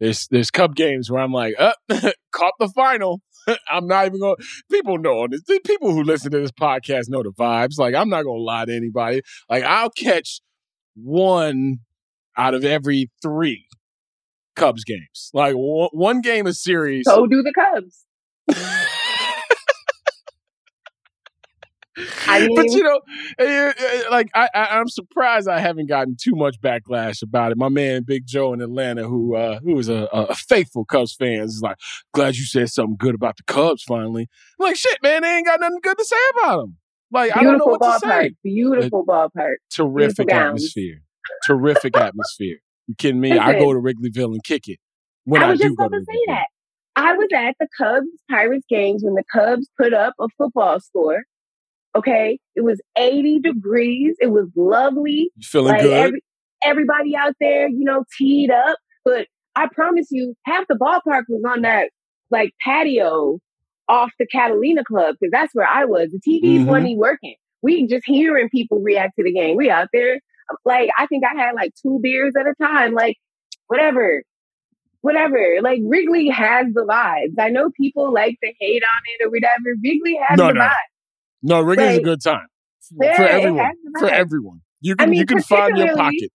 there's there's Cub games where I'm like, uh, caught the final. I'm not even going. People know on this. People who listen to this podcast know the vibes. Like I'm not going to lie to anybody. Like I'll catch one out of every three Cubs games. Like one, one game a series. So do the Cubs. I mean, but you know, like I, I, am surprised I haven't gotten too much backlash about it. My man Big Joe in Atlanta, who uh, who is a, a faithful Cubs fan, is like, glad you said something good about the Cubs finally. I'm like, shit, man, they ain't got nothing good to say about them. Like, Beautiful I don't know what ballpark. to say. Beautiful ballpark. Terrific Beautiful atmosphere. Terrific atmosphere. You kidding me? I go to Wrigleyville and kick it when I I, was do just about to to say that. I was at the Cubs Pirates games when the Cubs put up a football score. Okay, it was 80 degrees. It was lovely. You feeling like good? Every, everybody out there, you know, teed up. But I promise you, half the ballpark was on that like patio off the Catalina Club because that's where I was. The TVs Mhm. weren't even working. We just hearing people react to the game. We out there, like I think I had like two beers at a time. Like whatever, whatever. Like Wrigley has the vibes. I know people like to hate on it or whatever. Wrigley has No, the no. vibes. No, Wrigley's a good time Yeah, for everyone. For everyone, you I can mean, you can find your pocket.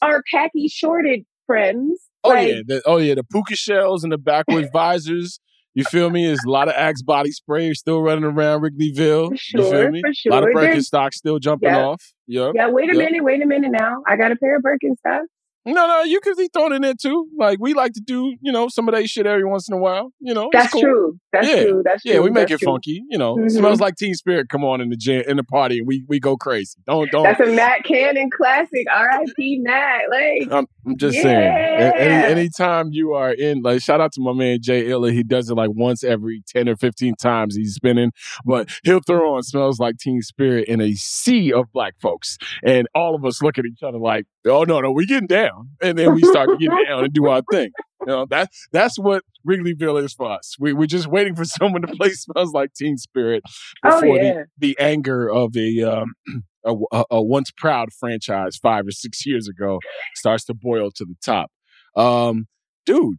Our khaki shorted friends. Oh like, yeah, the, oh yeah, the puka shells and the backwards visors. You feel me? There's a lot of Axe body spray still running around Wrigleyville. you feel sure, me? for A lot of sure. Birkenstocks still jumping Yeah. off. Yep. Yeah, wait a minute, wait a minute now. I got a pair of Birkenstocks. No, no, you could be thrown in there too. Like we like to do, you know, some of that shit every once in a while. You know, That's cool. true. That's yeah. true. That's true. yeah, true. we make That's it true. funky. You know, Mhm. smells like Teen Spirit. Come on in the gym, in the party, and we we go crazy. Don't don't. That's a Matt Cannon classic. R.I.P. Matt. Like, I'm, I'm just saying. Yeah. a- Any anytime you are in, like, shout out to my man Jay Illa. He does it like once every ten or fifteen times he's spinning, but he'll throw on "Smells Like Teen Spirit" in a sea of black folks, and all of us look at each other like, "Oh no, no, we getting down," and then we start to get down and do our thing. You know that that's what Wrigleyville is for us. We we're just waiting for someone to play "Smells Like Teen Spirit" Oh, before yeah. the the anger of a um, a, a, a once proud franchise five or six years ago starts to boil to the top. Um, dude,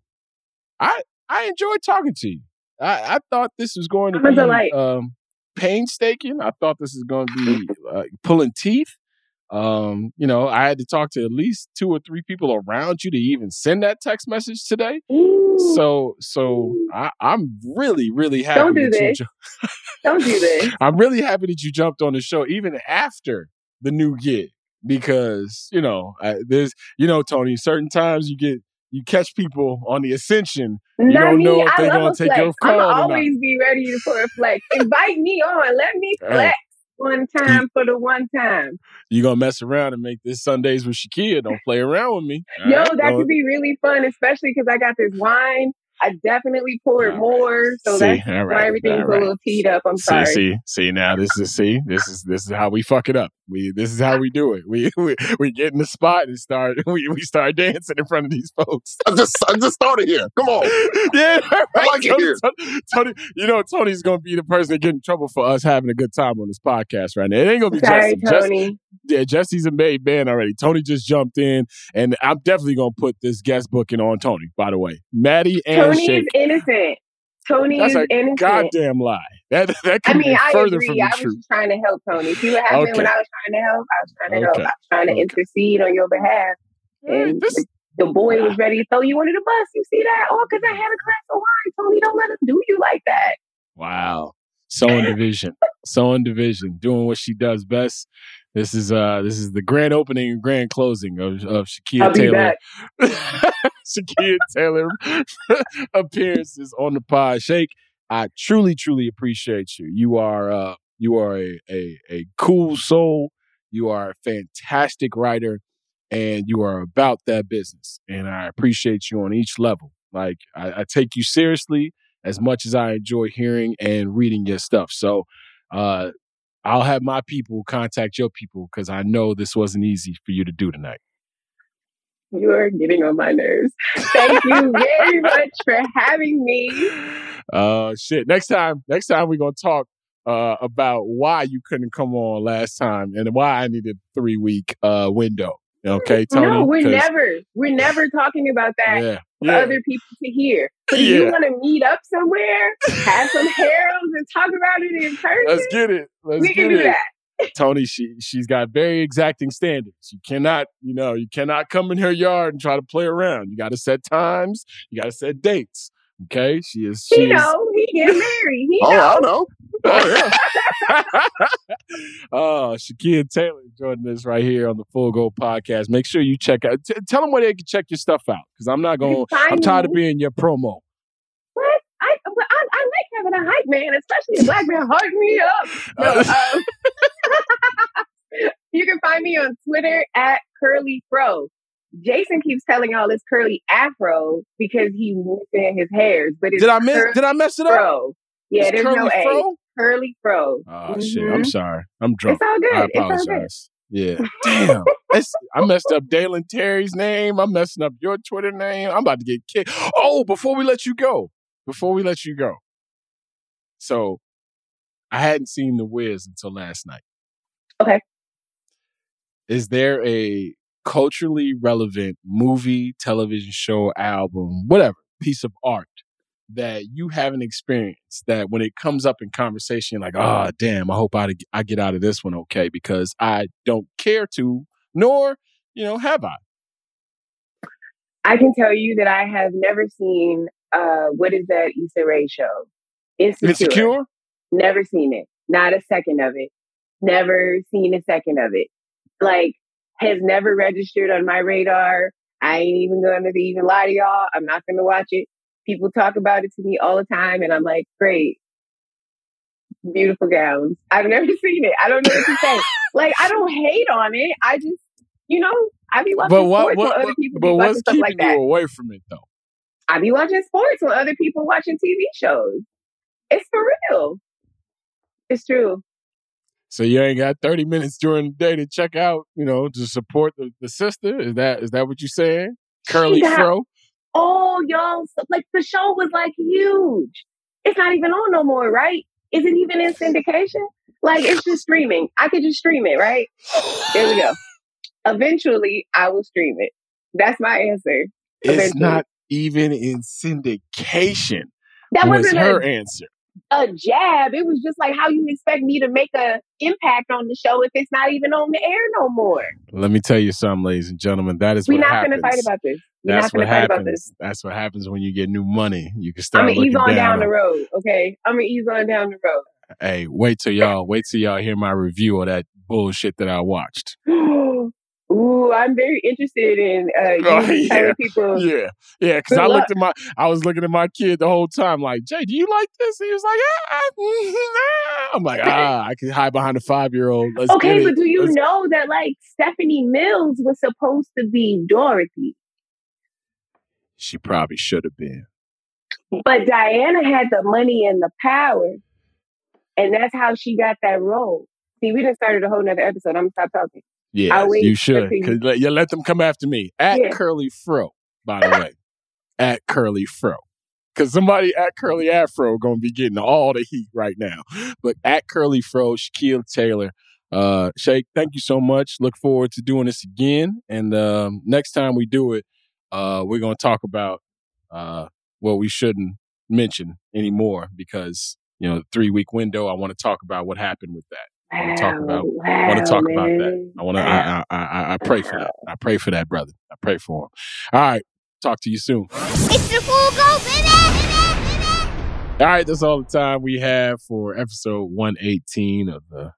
I I enjoyed talking to you. I, I thought this was going to I'm be um, painstaking. I thought this was going to be uh, pulling teeth. Um, you know, I had to talk to at least two or three people around you to even send that text message today. So, so I, I'm really, really happy. Don't do that this. ju- Don't do this. I'm really happy that you jumped on the show even after the new gig because you know I, there's you know Tony certain times you get you catch people on the ascension you Not don't me. know if they're gonna take flex. your call I'm always be ready for a flex. Invite me on. Let me flex one time for the one time. You gonna mess around and make this Sundays with Shakeia? Don't play around with me. all Yo, right? that Don't- could be really fun, especially because I got this wine. I definitely poured more, so See, that's all why everything's all right. a little teed up. I'm see, sorry. see, see. Now this is see. This is this is how we fuck it up. We this is how we do it. We we, we get in the spot and start. We, we start dancing in front of these folks. I just I just started here. Come on. yeah, I right. like it Tony, here. Tony, Tony- you know, Tony's gonna be the person that get in trouble for us having a good time on this podcast right now. It ain't gonna be Sorry, Jesse. Jesse- Tony. yeah, Jesse's a made man already. Tony just jumped in, and I'm definitely gonna put this guest booking on Tony. By the way, Maddie and Tony is Shake. innocent. Tony That's is a innocent. goddamn lie. That that I couldn't mean, be I further agree. from the I was truth. just trying to help Tony. See what happened when I was trying to help? I was trying to help. I was trying to intercede on your behalf. And the, the boy was ah. ready to throw you under the bus. You see that? Oh, because I had a glass of wine. Tony, don't let him do you like that. Wow. Sowing division. Sowing division. Doing what she does best. This is uh this is the grand opening and grand closing of, of Shakeia Taylor. Shakeia Taylor appearances on the pod. Shake, I truly, truly appreciate you. You are uh you are a a, a cool soul. You are a fantastic writer and you are about that business. And I appreciate you on each level. Like, I, I take you seriously as much as I enjoy hearing and reading your stuff. So, uh, I'll have my people contact your people because I know this wasn't easy for you to do tonight. You are getting on my nerves. Thank you very much for having me. Uh, shit. Next time, next time we're gonna talk uh about why you couldn't come on last time and why I needed three week uh window. Okay, Tony. No, we're never, we're never talking about that Yeah, for yeah. other people to hear. But if you want to meet up somewhere, have some Harold's, and talk about it in person, Let's get it. Let's we can do it. that. Tony, she she's got very exacting standards. You cannot, you know, you cannot come in her yard and try to play around. You got to set times. You got to set dates. Okay, she is. She He is know he get married. He Oh, know. I know. Oh, yeah. oh, Shaquille Taylor joining us right here on the Full Go podcast. Make sure you check out. T- tell them where they can check your stuff out because I'm not going. I'm tired of being your promo. What? I, but I, I like having a hype man, especially a black man hyping me up. No, um, you can find me on Twitter at Curly Fro. Jason keeps telling y'all this curly afro because he's missing his hairs, but it's Did I miss? Did I mess it up? Fro. Yeah, It's there's no A. Curly Fro. Oh shit! I'm Mhm. sorry. I'm drunk. It's all good. I It's all good. apologize. Yeah. Damn. I messed up Dalen Terry's name. I'm messing up your Twitter name. I'm about to get kicked. Oh, before we let you go, before we let you go. So, I hadn't seen The Wiz until last night. Okay. Is there a culturally relevant movie, television show, album, whatever piece of art that you haven't experienced that when it comes up in conversation, like, oh, damn, I hope I, I get out of this one okay because I don't care to, nor, you know, have I. I can tell you that I have never seen uh what is that Issa Rae show? Insecure. Insecure? Never seen it. Not a second of it. Never seen a second of it. Like has never registered on my radar. I ain't even gonna even lie to y'all. I'm not gonna watch it. People talk about it to me all the time, and I'm like, great, beautiful gowns. I've never seen it. I don't know what to say. like I don't hate on it. I just, you know, I be watching But what, sports what, other people but what's stuff keeping like that. you away from it though? I be watching sports when other people watching TV shows. It's for real. It's true. So you ain't got 30 minutes during the day to check out, you know, to support the, the sister? Is that is that what you're saying? Curly got- fro? Oh, y'all, so, like the show was like huge. It's not even on no more, right? Is it even in syndication? Like it's just streaming. I could just stream it, right? There we go. Eventually, I will stream it. That's my answer. It's not even in syndication. That was wasn't her a, answer. A jab. It was just like how you expect me to make a impact on the show if it's not even on the air no more. Let me tell you something, ladies and gentlemen. That is We're not going to fight about this. We're That's not going what to fight about this. happens. That's what happens when you get new money. You can start. I'm gonna ease on down. down the road, okay? I'm gonna ease on down the road. Hey, wait till y'all wait till y'all hear my review of that bullshit that I watched. Ooh, I'm very interested in uh, you Oh, telling yeah. people. Yeah, yeah. Because I luck. looked at my, I was looking at my kid the whole time, like, Jay, do you like this? He was like, ah, ah. I'm like, ah, I can hide behind a five year old. Okay, but do you Let's- know that like Stephanie Mills was supposed to be Dorothy, She probably should have been. but Diana had the money and the power, and that's how she got that role. See, we just started a whole nother episode. I'm gonna stop talking. Yeah, you should. you- Cause let, you let them come after me at Yeah. Curly Fro. By the way, at Curly Fro, because somebody at Curly Afro gonna be getting all the heat right now. But at Curly Fro, Shakeia Taylor, uh, Shake, thank you so much. Look forward to doing this again. And um, next time we do it, uh, we're gonna talk about uh, what we shouldn't mention anymore because you know the three week window. I want to talk about what happened with that. I want to talk about. I want to talk about that. I want to. I, I, I, I pray for that. I pray for that, brother. I pray for him. All right. Talk to you soon. It's the full go, baby! All right. That's all the time we have for episode 118 of the.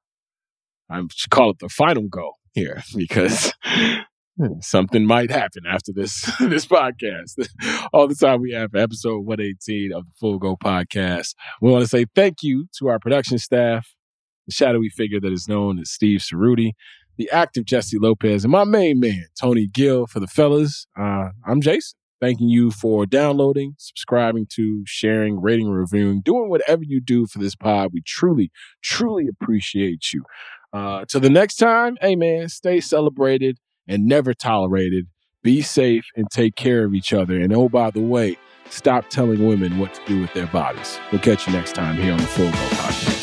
I should call it the final go here because something might happen after this this podcast. All the time we have for episode 118 of the Full Go podcast. We want to say thank you to our production staff, the shadowy figure that is known as Steve Ceruti, the active Jessie Lopez, and my main man, Tony Gill. For the fellas, uh, I'm Jason. Thanking you for downloading, subscribing to, sharing, rating, reviewing, doing whatever you do for this pod. We truly, truly appreciate you. Uh, till the next time, hey man, stay celebrated and never tolerated. Be safe and take care of each other. And oh, by the way, stop telling women what to do with their bodies. We'll catch you next time here on the Full Go Podcast.